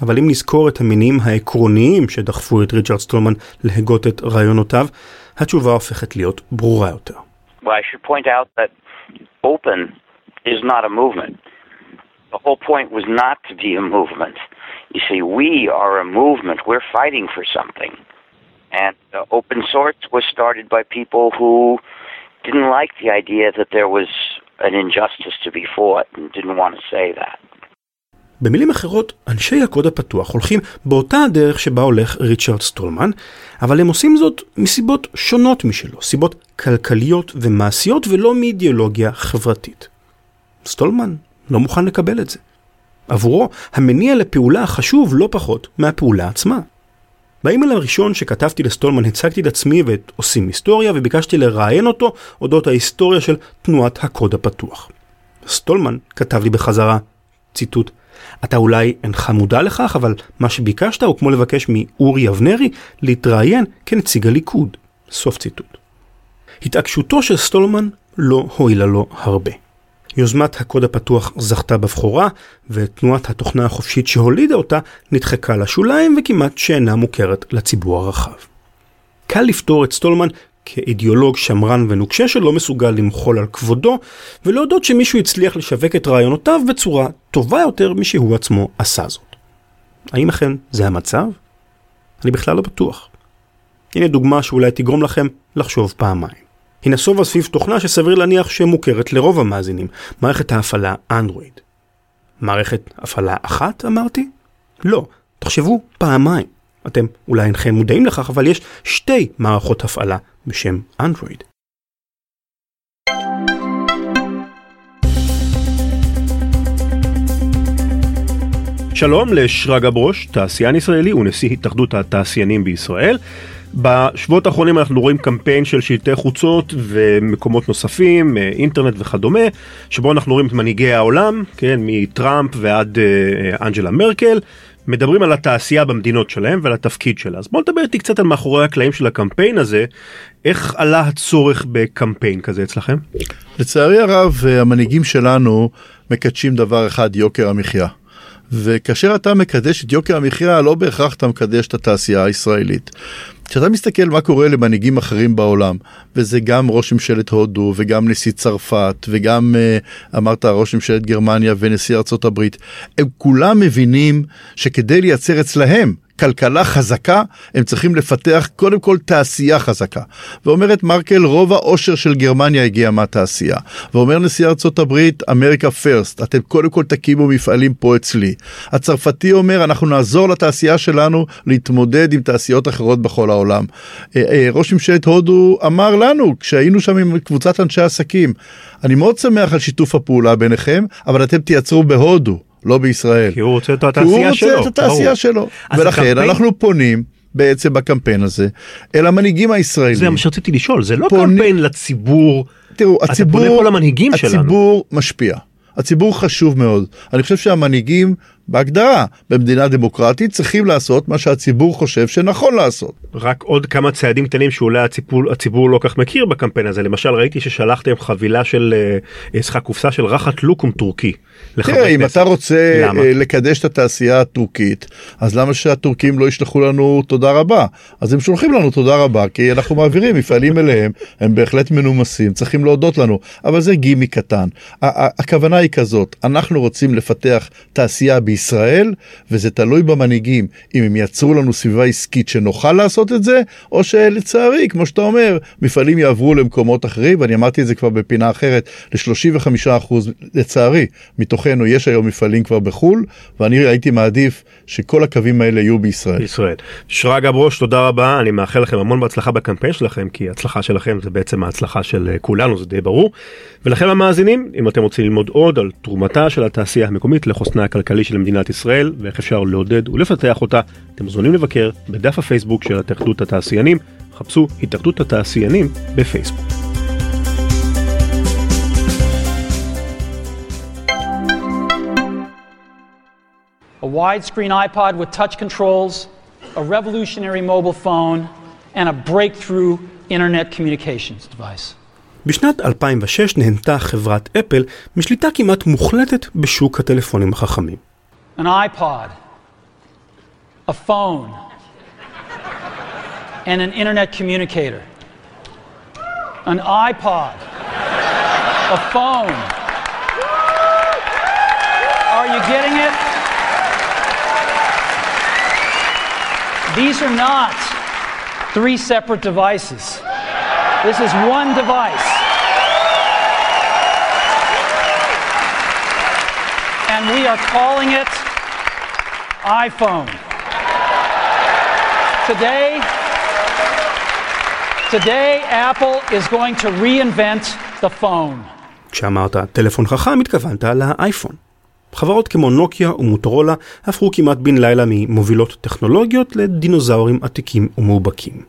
אבל אם נזכור את המניעים העקרוניים שדחפו את ריצ'רד סטולמן להגות את רעיונותיו, התשובה הופכת להיות ברורה יותר. Well, I should point out that open is not a movement. The whole point was not to be a movement. You see, we are a movement. We're fighting for something. And uh, open source was started by people who didn't like the idea that there was an injustice to be fought and didn't want to say that. במילים אחרות, אנשי הקוד הפתוח הולכים באותה הדרך שבה הולך ריצ'רד סטולמן, אבל הם עושים זאת מסיבות שונות משלו, סיבות כלכליות ומעשיות ולא מאידיאולוגיה חברתית. סטולמן לא מוכן לקבל את זה. עבורו, המניע לפעולה חשוב לא פחות מהפעולה עצמה. באימייל הראשון שכתבתי לסטולמן הצגתי את עצמי ואת עושים היסטוריה וביקשתי לראיין אותו אודות ההיסטוריה של תנועת הקוד הפתוח. סטולמן כתב לי בחזרה, ציטוט, אתה אולי אינך מודע לכך, אבל מה שביקשת הוא כמו לבקש מאורי אבנרי להתראיין כנציג הליכוד. סוף ציטוט. התעקשותו של סטולמן לא הועילה לו הרבה. יוזמת הקוד הפתוח זכתה בבכורה, ותנועת התוכנה החופשית שהולידה אותה נדחקה לשוליים וכמעט שאינה מוכרת לציבור הרחב. קל לפתור את סטולמן כאידיאולוג שמרן ונוקשה שלא מסוגל למחול על כבודו, ולהודות שמישהו הצליח לשווק את רעיונותיו בצורה טובה יותר משהוא עצמו עשה זאת. האם אכן זה המצב? אני בכלל לא בטוח. הנה דוגמה שאולי תגרום לכם לחשוב פעמיים. היא נסובה סביב תוכנה שסביר להניח שמוכרת לרוב המאזינים, מערכת ההפעלה אנדרואיד. מערכת הפעלה אחת אמרתי? לא, תחשבו פעמיים. אתם אולי אינכם מודעים לכך, אבל יש שתי מערכות הפעלה בשם אנדרואיד. שלום לשרגא ברוש, תעשיין ישראלי ונשיא התאחדות התעשיינים בישראל. בשבועות האחרונים אנחנו רואים קמפיין של שלטי חוצות ומקומות נוספים, אה, אינטרנט וכדומה, שבו אנחנו רואים את מנהיגי העולם, כן, מטראמפ ועד אה, אנג'לה מרקל, מדברים על התעשייה במדינות שלהם ועל התפקיד שלה. אז בוא נדבר איתי קצת על מאחורי הקלעים של הקמפיין הזה, איך עלה הצורך בקמפיין כזה אצלכם? לצערי הרב, אה, המנהיגים שלנו מקדשים דבר אחד, יוקר המחיה. וכאשר אתה מקדש את יוקר המחיה, לא בהכרח אתה מקדש את התעשייה הישראלית. כשאתה מסתכל מה קורה למנהיגים אחרים בעולם, וזה גם ראש ממשלת הודו, וגם נשיא צרפת, וגם uh, אמרת ראש ממשלת גרמניה ונשיא הברית, הם כולם מבינים שכדי לייצר אצלהם כלכלה חזקה, הם צריכים לפתח קודם כל תעשייה חזקה. ואומרת מרקל, רוב העושר של גרמניה הגיע מהתעשייה. ואומר נשיא ארצות הברית, אמריקה פרסט, אתם קודם כל תקימו מפעלים פה אצלי. הצרפתי אומר, אנחנו נעזור לתעשייה שלנו להתמודד עם תעשיות אחרות בכל העולם. אה, אה, ראש ממשלת הודו אמר לנו, כשהיינו שם עם קבוצת אנשי עסקים, אני מאוד שמח על שיתוף הפעולה ביניכם, אבל אתם תייצרו בהודו. לא בישראל. כי הוא רוצה את התעשייה שלו. הוא רוצה את התעשייה. שלו. ולכן הקמפיין... אנחנו פונים בעצם בקמפיין הזה אל המנהיגים הישראלים. זה מה שרציתי לשאול, זה לא פונים... קמפיין לציבור. תראו, אתה הציבור, פונה פה למנהיגים הציבור שלנו. הציבור משפיע. הציבור חשוב מאוד. אני חושב שהמנהיגים בהגדרה במדינה דמוקרטית צריכים לעשות מה שהציבור חושב שנכון לעשות. רק עוד כמה צעדים קטנים שאולי הציבור, הציבור לא כך מכיר בקמפיין הזה. למשל ראיתי ששלחתם חבילה של, אה, סליחה, קופסה של רחת לוקום טורקי. תראה, אם אתה רוצה למה? אה, לקדש את התעשייה הטורקית, אז למה שהטורקים לא ישלחו לנו תודה רבה? אז הם שולחים לנו תודה רבה, כי אנחנו מעבירים מפעלים אליהם, הם בהחלט מנומסים, צריכים להודות לנו, אבל זה גימי קטן. הכוונה היא כזאת, אנחנו רוצים לפתח תעשייה בישראל. וזה תלוי במנהיגים, אם הם ייצרו לנו סביבה עסקית שנוכל לעשות את זה, או שלצערי, כמו שאתה אומר, מפעלים יעברו למקומות אחרים, ואני אמרתי את זה כבר בפינה אחרת, ל-35% לצערי, מתוכנו יש היום מפעלים כבר בחו"ל, ואני הייתי מעדיף שכל הקווים האלה יהיו בישראל. בישראל. שרגא ברוש, תודה רבה, אני מאחל לכם המון בהצלחה בקמפיין שלכם, כי ההצלחה שלכם זה בעצם ההצלחה של אה, כולנו, זה די ברור. ולכם המאזינים, אם אתם רוצים ללמוד עוד על תרומתה של התעשייה המקומית לחוסנה הכלכלי של מדינת ישראל, ואיך אפשר לעודד ולפתח אותה, אתם מוזמנים לבקר בדף הפייסבוק של התאחדות התעשיינים, חפשו התאחדות התעשיינים בפייסבוק. a widescreen iPod with touch controls, a revolutionary mobile phone, and a breakthrough internet communications device. בשנת 2006 נהנתה חברת אפל משליטה כמעט מוחלטת בשוק הטלפונים החכמים. An iPod, a phone, and an internet communicator. An iPod, a phone. Are you getting it? These are not three separate devices. This is one device. And we are calling it iPhone. Today, today Apple is going to reinvent the phone. כשאמרת טלפון חכם התכוונת לאייפון. חברות כמו נוקיה ומוטורולה הפכו כמעט בן לילה ממובילות טכנולוגיות לדינוזאורים עתיקים ומאובקים.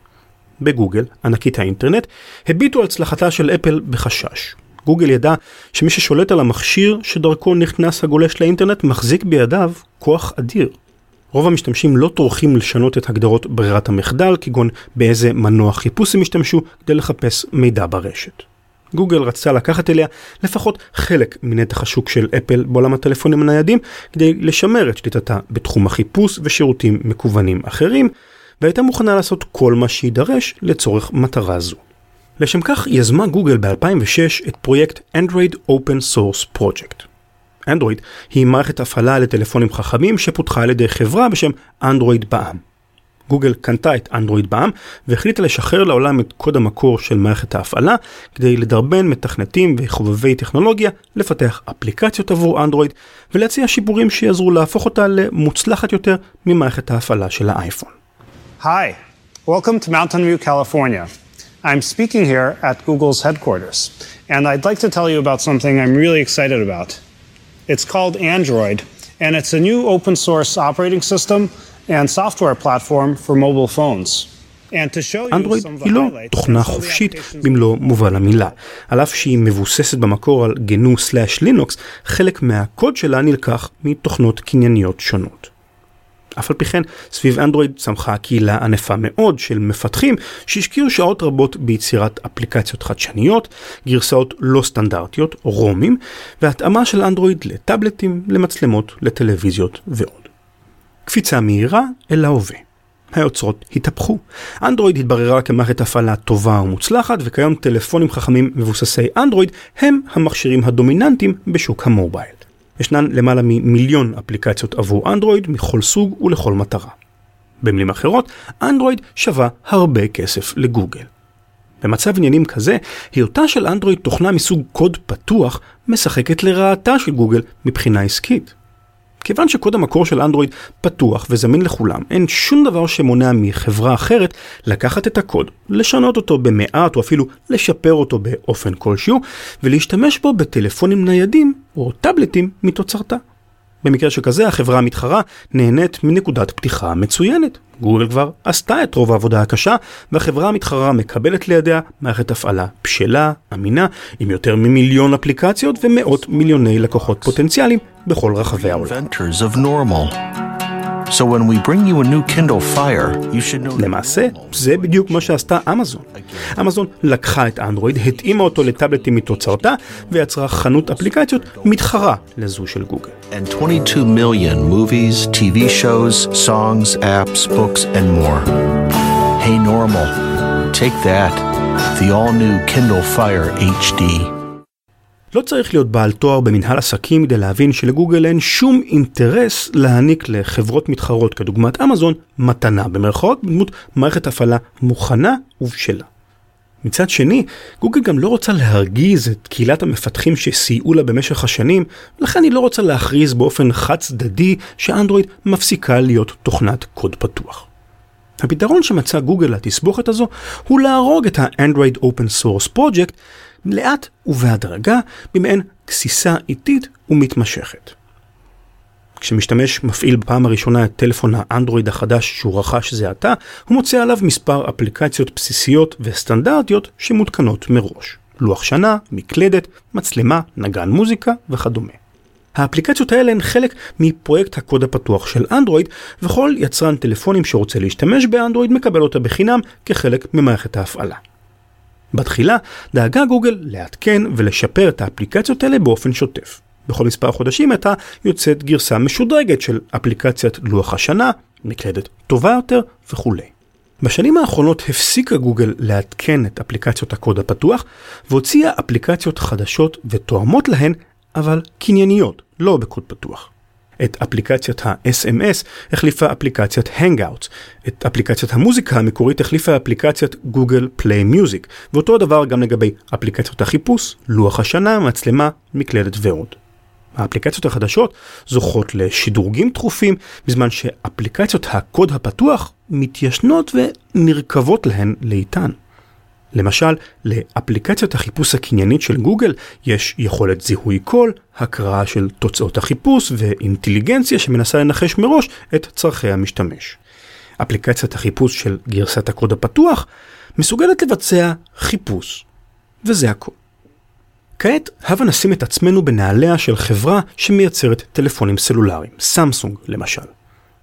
בגוגל, ענקית האינטרנט, הביטו על הצלחתה של אפל בחשש. גוגל ידע שמי ששולט על המכשיר שדרכו נכנס הגולש לאינטרנט מחזיק בידיו כוח אדיר. רוב המשתמשים לא טורחים לשנות את הגדרות ברירת המחדל, כגון באיזה מנוע חיפוש הם ישתמשו כדי לחפש מידע ברשת. גוגל רצתה לקחת אליה לפחות חלק מנתח השוק של אפל בעולם הטלפונים הניידים, כדי לשמר את שליטתה בתחום החיפוש ושירותים מקוונים אחרים, והייתה מוכנה לעשות כל מה שידרש לצורך מטרה זו. לשם כך יזמה גוגל ב-2006 את פרויקט Android Open Source Project. אנדרואיד היא מערכת הפעלה לטלפונים חכמים שפותחה על ידי חברה בשם אנדרואיד בע"מ. גוגל קנתה את אנדרואיד בע"מ והחליטה לשחרר לעולם את קוד המקור של מערכת ההפעלה כדי לדרבן מתכנתים וחובבי טכנולוגיה לפתח אפליקציות עבור אנדרואיד ולהציע שיפורים שיעזרו להפוך אותה למוצלחת יותר ממערכת ההפעלה של האייפון. Hi, welcome to Mountain View, California. I'm speaking here at Google's headquarters, and I'd like to tell you about something I'm really excited about. It's called Android, and it's a new open source operating system and software platform for mobile phones. And to show you אנדרואיד היא לא תוכנה חופשית במלוא מובן המילה. על אף שהיא מבוססת במקור על גנו/לינוקס, חלק מהקוד שלה נלקח מתוכנות קנייניות שונות. אף על פי כן, סביב אנדרואיד צמחה קהילה ענפה מאוד של מפתחים שהשקיעו שעות רבות ביצירת אפליקציות חדשניות, גרסאות לא סטנדרטיות, רומים, והתאמה של אנדרואיד לטאבלטים, למצלמות, לטלוויזיות ועוד. קפיצה מהירה אל ההווה. היוצרות התהפכו. אנדרואיד התבררה כמערכת הפעלה טובה ומוצלחת, וכיום טלפונים חכמים מבוססי אנדרואיד הם המכשירים הדומיננטיים בשוק המובייל. ישנן למעלה ממיליון אפליקציות עבור אנדרואיד מכל סוג ולכל מטרה. במילים אחרות, אנדרואיד שווה הרבה כסף לגוגל. במצב עניינים כזה, היותה של אנדרואיד תוכנה מסוג קוד פתוח משחקת לרעתה של גוגל מבחינה עסקית. כיוון שקוד המקור של אנדרואיד פתוח וזמין לכולם, אין שום דבר שמונע מחברה אחרת לקחת את הקוד, לשנות אותו במעט או אפילו לשפר אותו באופן כלשהו, ולהשתמש בו בטלפונים ניידים או טאבלטים מתוצרתה. במקרה שכזה החברה המתחרה נהנית מנקודת פתיחה מצוינת. גוגל כבר עשתה את רוב העבודה הקשה, והחברה המתחרה מקבלת לידיה מערכת הפעלה בשלה, אמינה, עם יותר ממיליון אפליקציות ומאות מיליוני לקוחות פוטנציאליים בכל רחבי העולם. inventors of normal. So when we bring you a new Kindle Fire, you should know. למעשה, זה בדיוק מה שעשתה אמזון. אמזון לקחה את אנדרואיד, התאימה אותו לטאבלטים מתוצרתה, ויצרה חנות אפליקציות מתחרה לזו של גוגל. And 22 million movies, TV shows, songs, apps, books, and more. Hey, normal. Take that. The all new Kindle Fire HD. לא צריך להיות בעל תואר במנהל עסקים כדי להבין שלגוגל אין שום אינטרס להעניק לחברות מתחרות כדוגמת אמזון מתנה במרכאות בדמות מערכת הפעלה מוכנה ובשלה. מצד שני, גוגל גם לא רוצה להרגיז את קהילת המפתחים שסייעו לה במשך השנים, ולכן היא לא רוצה להכריז באופן חד צדדי שאנדרואיד מפסיקה להיות תוכנת קוד פתוח. הפתרון שמצא גוגל לתסבוכת הזו הוא להרוג את ה-Android Open Source Project לאט ובהדרגה במעין גסיסה איטית ומתמשכת. כשמשתמש מפעיל בפעם הראשונה את טלפון האנדרואיד החדש שהוא רכש זה עתה, הוא מוצא עליו מספר אפליקציות בסיסיות וסטנדרטיות שמותקנות מראש. לוח שנה, מקלדת, מצלמה, נגן מוזיקה וכדומה. האפליקציות האלה הן חלק מפרויקט הקוד הפתוח של אנדרואיד, וכל יצרן טלפונים שרוצה להשתמש באנדרואיד מקבל אותה בחינם כחלק ממערכת ההפעלה. בתחילה דאגה גוגל לעדכן ולשפר את האפליקציות האלה באופן שוטף. בכל מספר חודשים הייתה יוצאת גרסה משודרגת של אפליקציית לוח השנה, מקלדת טובה יותר וכולי. בשנים האחרונות הפסיקה גוגל לעדכן את אפליקציות הקוד הפתוח והוציאה אפליקציות חדשות ותואמות להן, אבל קנייניות, לא בקוד פתוח. את אפליקציית ה-SMS החליפה אפליקציית Hangouts, את אפליקציית המוזיקה המקורית החליפה אפליקציית Google Play Music, ואותו הדבר גם לגבי אפליקציות החיפוש, לוח השנה, מצלמה, מקלדת ועוד. האפליקציות החדשות זוכות לשדרוגים תכופים, בזמן שאפליקציות הקוד הפתוח מתיישנות ונרכבות להן לאיתן. למשל, לאפליקציית החיפוש הקניינית של גוגל יש יכולת זיהוי קול, הקראה של תוצאות החיפוש ואינטליגנציה שמנסה לנחש מראש את צורכי המשתמש. אפליקציית החיפוש של גרסת הקוד הפתוח מסוגלת לבצע חיפוש, וזה הכל. כעת, הבה נשים את עצמנו בנעליה של חברה שמייצרת טלפונים סלולריים, סמסונג למשל.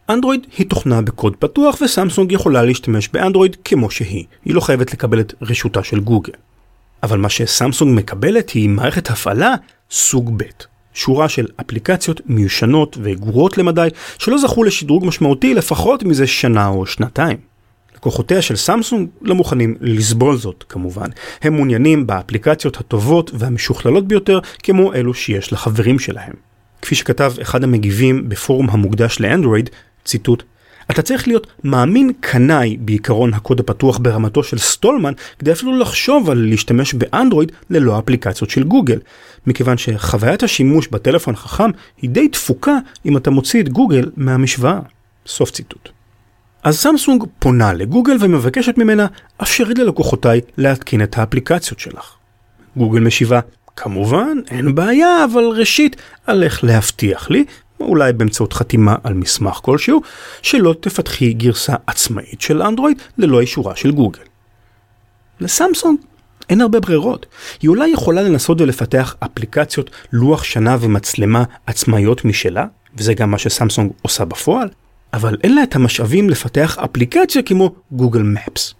אנדרואיד היא תוכנה בקוד פתוח וסמסונג יכולה להשתמש באנדרואיד כמו שהיא, היא לא חייבת לקבל את רשותה של גוגל. אבל מה שסמסונג מקבלת היא מערכת הפעלה סוג ב', שורה של אפליקציות מיושנות וגרועות למדי שלא זכו לשדרוג משמעותי לפחות מזה שנה או שנתיים. לקוחותיה של סמסונג לא מוכנים לסבול זאת כמובן. הם מעוניינים באפליקציות הטובות והמשוכללות ביותר כמו אלו שיש לחברים שלהם. כפי שכתב אחד המגיבים בפורום המוקדש לאנדרואיד, ציטוט, אתה צריך להיות מאמין קנאי בעיקרון הקוד הפתוח ברמתו של סטולמן כדי אפילו לחשוב על להשתמש באנדרואיד ללא אפליקציות של גוגל, מכיוון שחוויית השימוש בטלפון החכם היא די תפוקה אם אתה מוציא את גוגל מהמשוואה. סוף ציטוט. אז סמסונג פונה לגוגל ומבקשת ממנה, אפשרי ללקוחותיי להתקין את האפליקציות שלך. גוגל משיבה, כמובן, אין בעיה, אבל ראשית, עליך להבטיח לי, אולי באמצעות חתימה על מסמך כלשהו, שלא תפתחי גרסה עצמאית של אנדרואיד ללא אישורה של גוגל. לסמסונג אין הרבה ברירות. היא אולי יכולה לנסות ולפתח אפליקציות לוח שנה ומצלמה עצמאיות משלה, וזה גם מה שסמסונג עושה בפועל, אבל אין לה את המשאבים לפתח אפליקציה כמו גוגל מפס.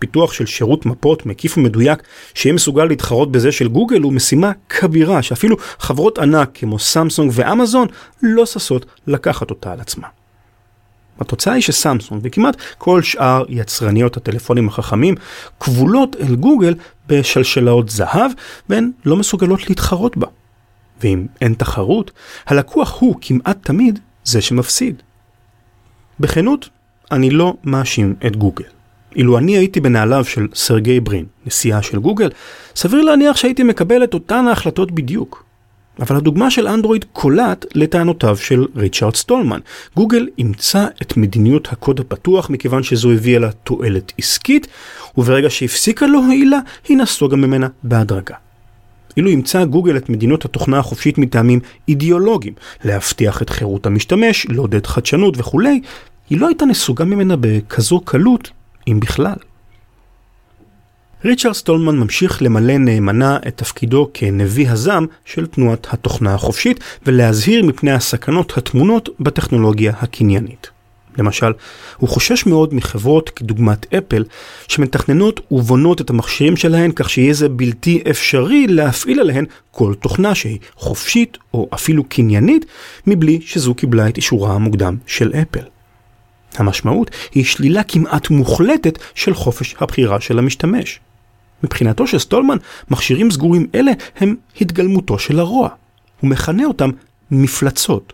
פיתוח של שירות מפות מקיף ומדויק שיהיה מסוגל להתחרות בזה של גוגל הוא משימה כבירה שאפילו חברות ענק כמו סמסונג ואמזון לא ששות לקחת אותה על עצמה. התוצאה היא שסמסונג וכמעט כל שאר יצרניות הטלפונים החכמים כבולות אל גוגל בשלשלאות זהב והן לא מסוגלות להתחרות בה. ואם אין תחרות, הלקוח הוא כמעט תמיד זה שמפסיד. בכנות, אני לא מאשים את גוגל. אילו אני הייתי בנעליו של סרגי ברין, נשיאה של גוגל, סביר להניח שהייתי מקבל את אותן ההחלטות בדיוק. אבל הדוגמה של אנדרואיד קולט לטענותיו של ריצ'רד סטולמן. גוגל אימצה את מדיניות הקוד הפתוח מכיוון שזו הביאה לה תועלת עסקית, וברגע שהפסיקה להועיל לה, היא נסוגה ממנה בהדרגה. אילו אימצה גוגל את מדינות התוכנה החופשית מטעמים אידיאולוגיים, להבטיח את חירות המשתמש, לעודד חדשנות וכולי, היא לא הייתה נסוגה ממנה בכזו קלות, אם בכלל. ריצ'רד סטולמן ממשיך למלא נאמנה את תפקידו כנביא הזעם של תנועת התוכנה החופשית ולהזהיר מפני הסכנות הטמונות בטכנולוגיה הקניינית. למשל, הוא חושש מאוד מחברות כדוגמת אפל, שמתכננות ובונות את המכשירים שלהן כך שיהיה זה בלתי אפשרי להפעיל עליהן כל תוכנה שהיא חופשית או אפילו קניינית, מבלי שזו קיבלה את אישורה המוקדם של אפל. המשמעות היא שלילה כמעט מוחלטת של חופש הבחירה של המשתמש. מבחינתו של סטולמן, מכשירים סגורים אלה הם התגלמותו של הרוע. הוא מכנה אותם מפלצות.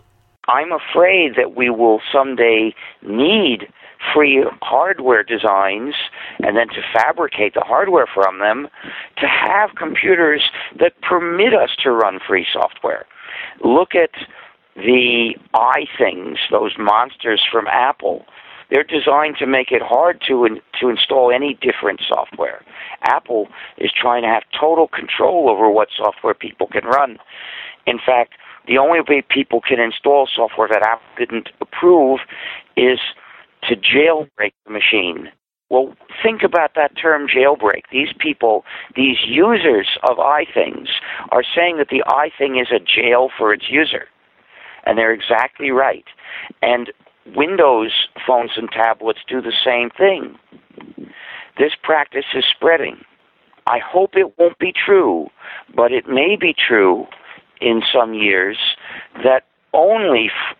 I'm afraid that we will someday need free hardware designs and then to fabricate the hardware from them to have computers that permit us to run free software. Look at the iThings, those monsters from Apple. They're designed to make it hard to in, to install any different software. Apple is trying to have total control over what software people can run. In fact, the only way people can install software that Apple didn't approve is to jailbreak the machine. Well, think about that term jailbreak. These people, these users of iThings, are saying that the iThing is a jail for its user And they're exactly right. And Windows phones and tablets do the same thing. This practice is spreading. I hope it won't be true, but it may be true in some years that only f-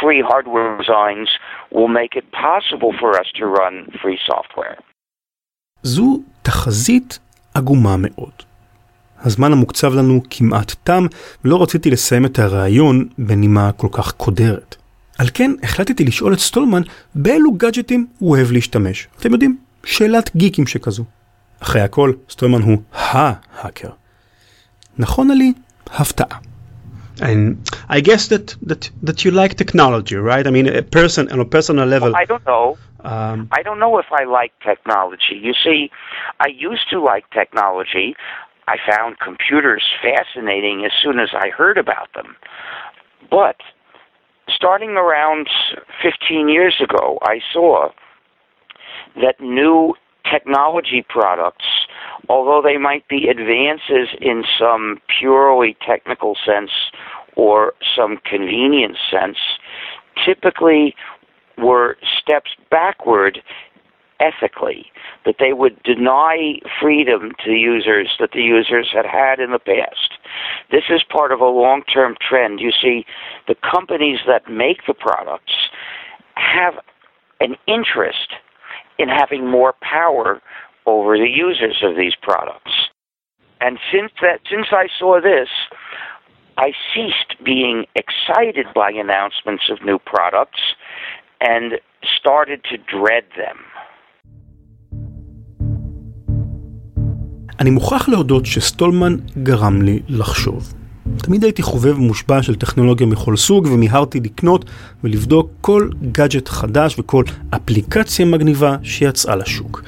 free hardware designs will make it possible for us to run free software. זו תחזית עגומה מאוד. הזמן המוקצב לנו כמעט תם, ולא רציתי לסיים את הרעיון בנימה כל כך קודרת. על כן החלטתי לשאול את סטולמן באילו גאדג'טים הוא אוהב להשתמש. אתם יודעים, שאלת גיקים שכזו. אחרי הכל, סטולמן הוא ה-האקר. נכונה לי הפתעה. And I guess that, that that you like technology, right? I mean, a person on a personal level. I don't know. Um, I don't know if I like technology. You see, I used to like technology. I found computers fascinating as soon as I heard about them. But starting around 15 years ago, I saw that new technology products, although they might be advances in some purely technical sense or some convenience sense, typically were steps backward ethically, that they would deny freedom to users that the users had had in the past. This is part of a long term trend. You see, the companies that make the products have an interest in having more power over the users of these products. And since that since I saw this, I ceased being excited by announcements of new products and started to dread them. אני מוכרח להודות שסטולמן גרם לי לחשוב. תמיד הייתי חובב מושבע של טכנולוגיה מכל סוג ומיהרתי לקנות ולבדוק כל גאדג'ט חדש וכל אפליקציה מגניבה שיצאה לשוק.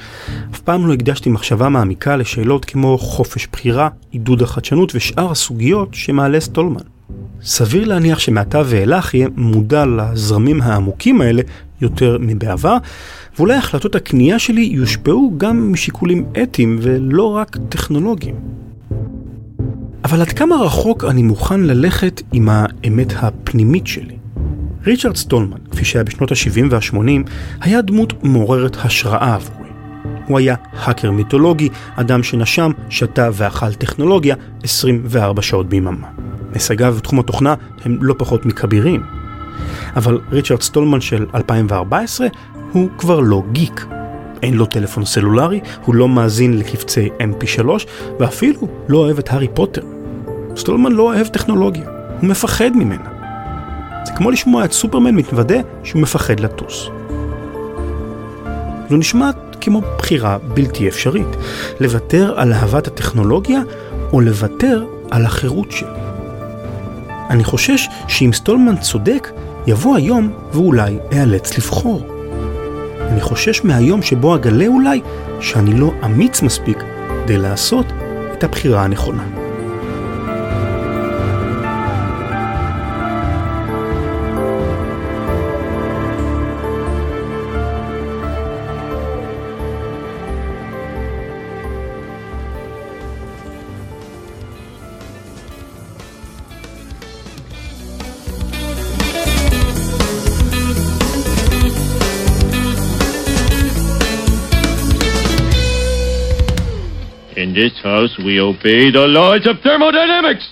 אף פעם לא הקדשתי מחשבה מעמיקה לשאלות כמו חופש בחירה, עידוד החדשנות ושאר הסוגיות שמעלה סטולמן. סביר להניח שמעתה ואילך יהיה מודע לזרמים העמוקים האלה יותר מבעבר, ואולי החלטות הקנייה שלי יושפעו גם משיקולים אתיים ולא רק טכנולוגיים. אבל עד כמה רחוק אני מוכן ללכת עם האמת הפנימית שלי? ריצ'רד סטולמן, כפי שהיה בשנות ה-70 וה-80, היה דמות מעוררת השראה עבורי. הוא היה האקר מיתולוגי, אדם שנשם, שתה ואכל טכנולוגיה 24 שעות ביממה. הישגיו בתחום התוכנה הם לא פחות מכבירים. אבל ריצ'רד סטולמן של 2014 הוא כבר לא גיק. אין לו טלפון סלולרי, הוא לא מאזין לקבצי mp3 ואפילו לא אוהב את הארי פוטר. סטולמן לא אוהב טכנולוגיה, הוא מפחד ממנה. זה כמו לשמוע את סופרמן מתוודה שהוא מפחד לטוס. זו נשמעת כמו בחירה בלתי אפשרית, לוותר על אהבת הטכנולוגיה או לוותר על החירות שלי. אני חושש שאם סטולמן צודק, יבוא היום ואולי אאלץ לבחור. אני חושש מהיום שבו אגלה אולי שאני לא אמיץ מספיק כדי לעשות את הבחירה הנכונה. House, we obey the laws of thermodynamics.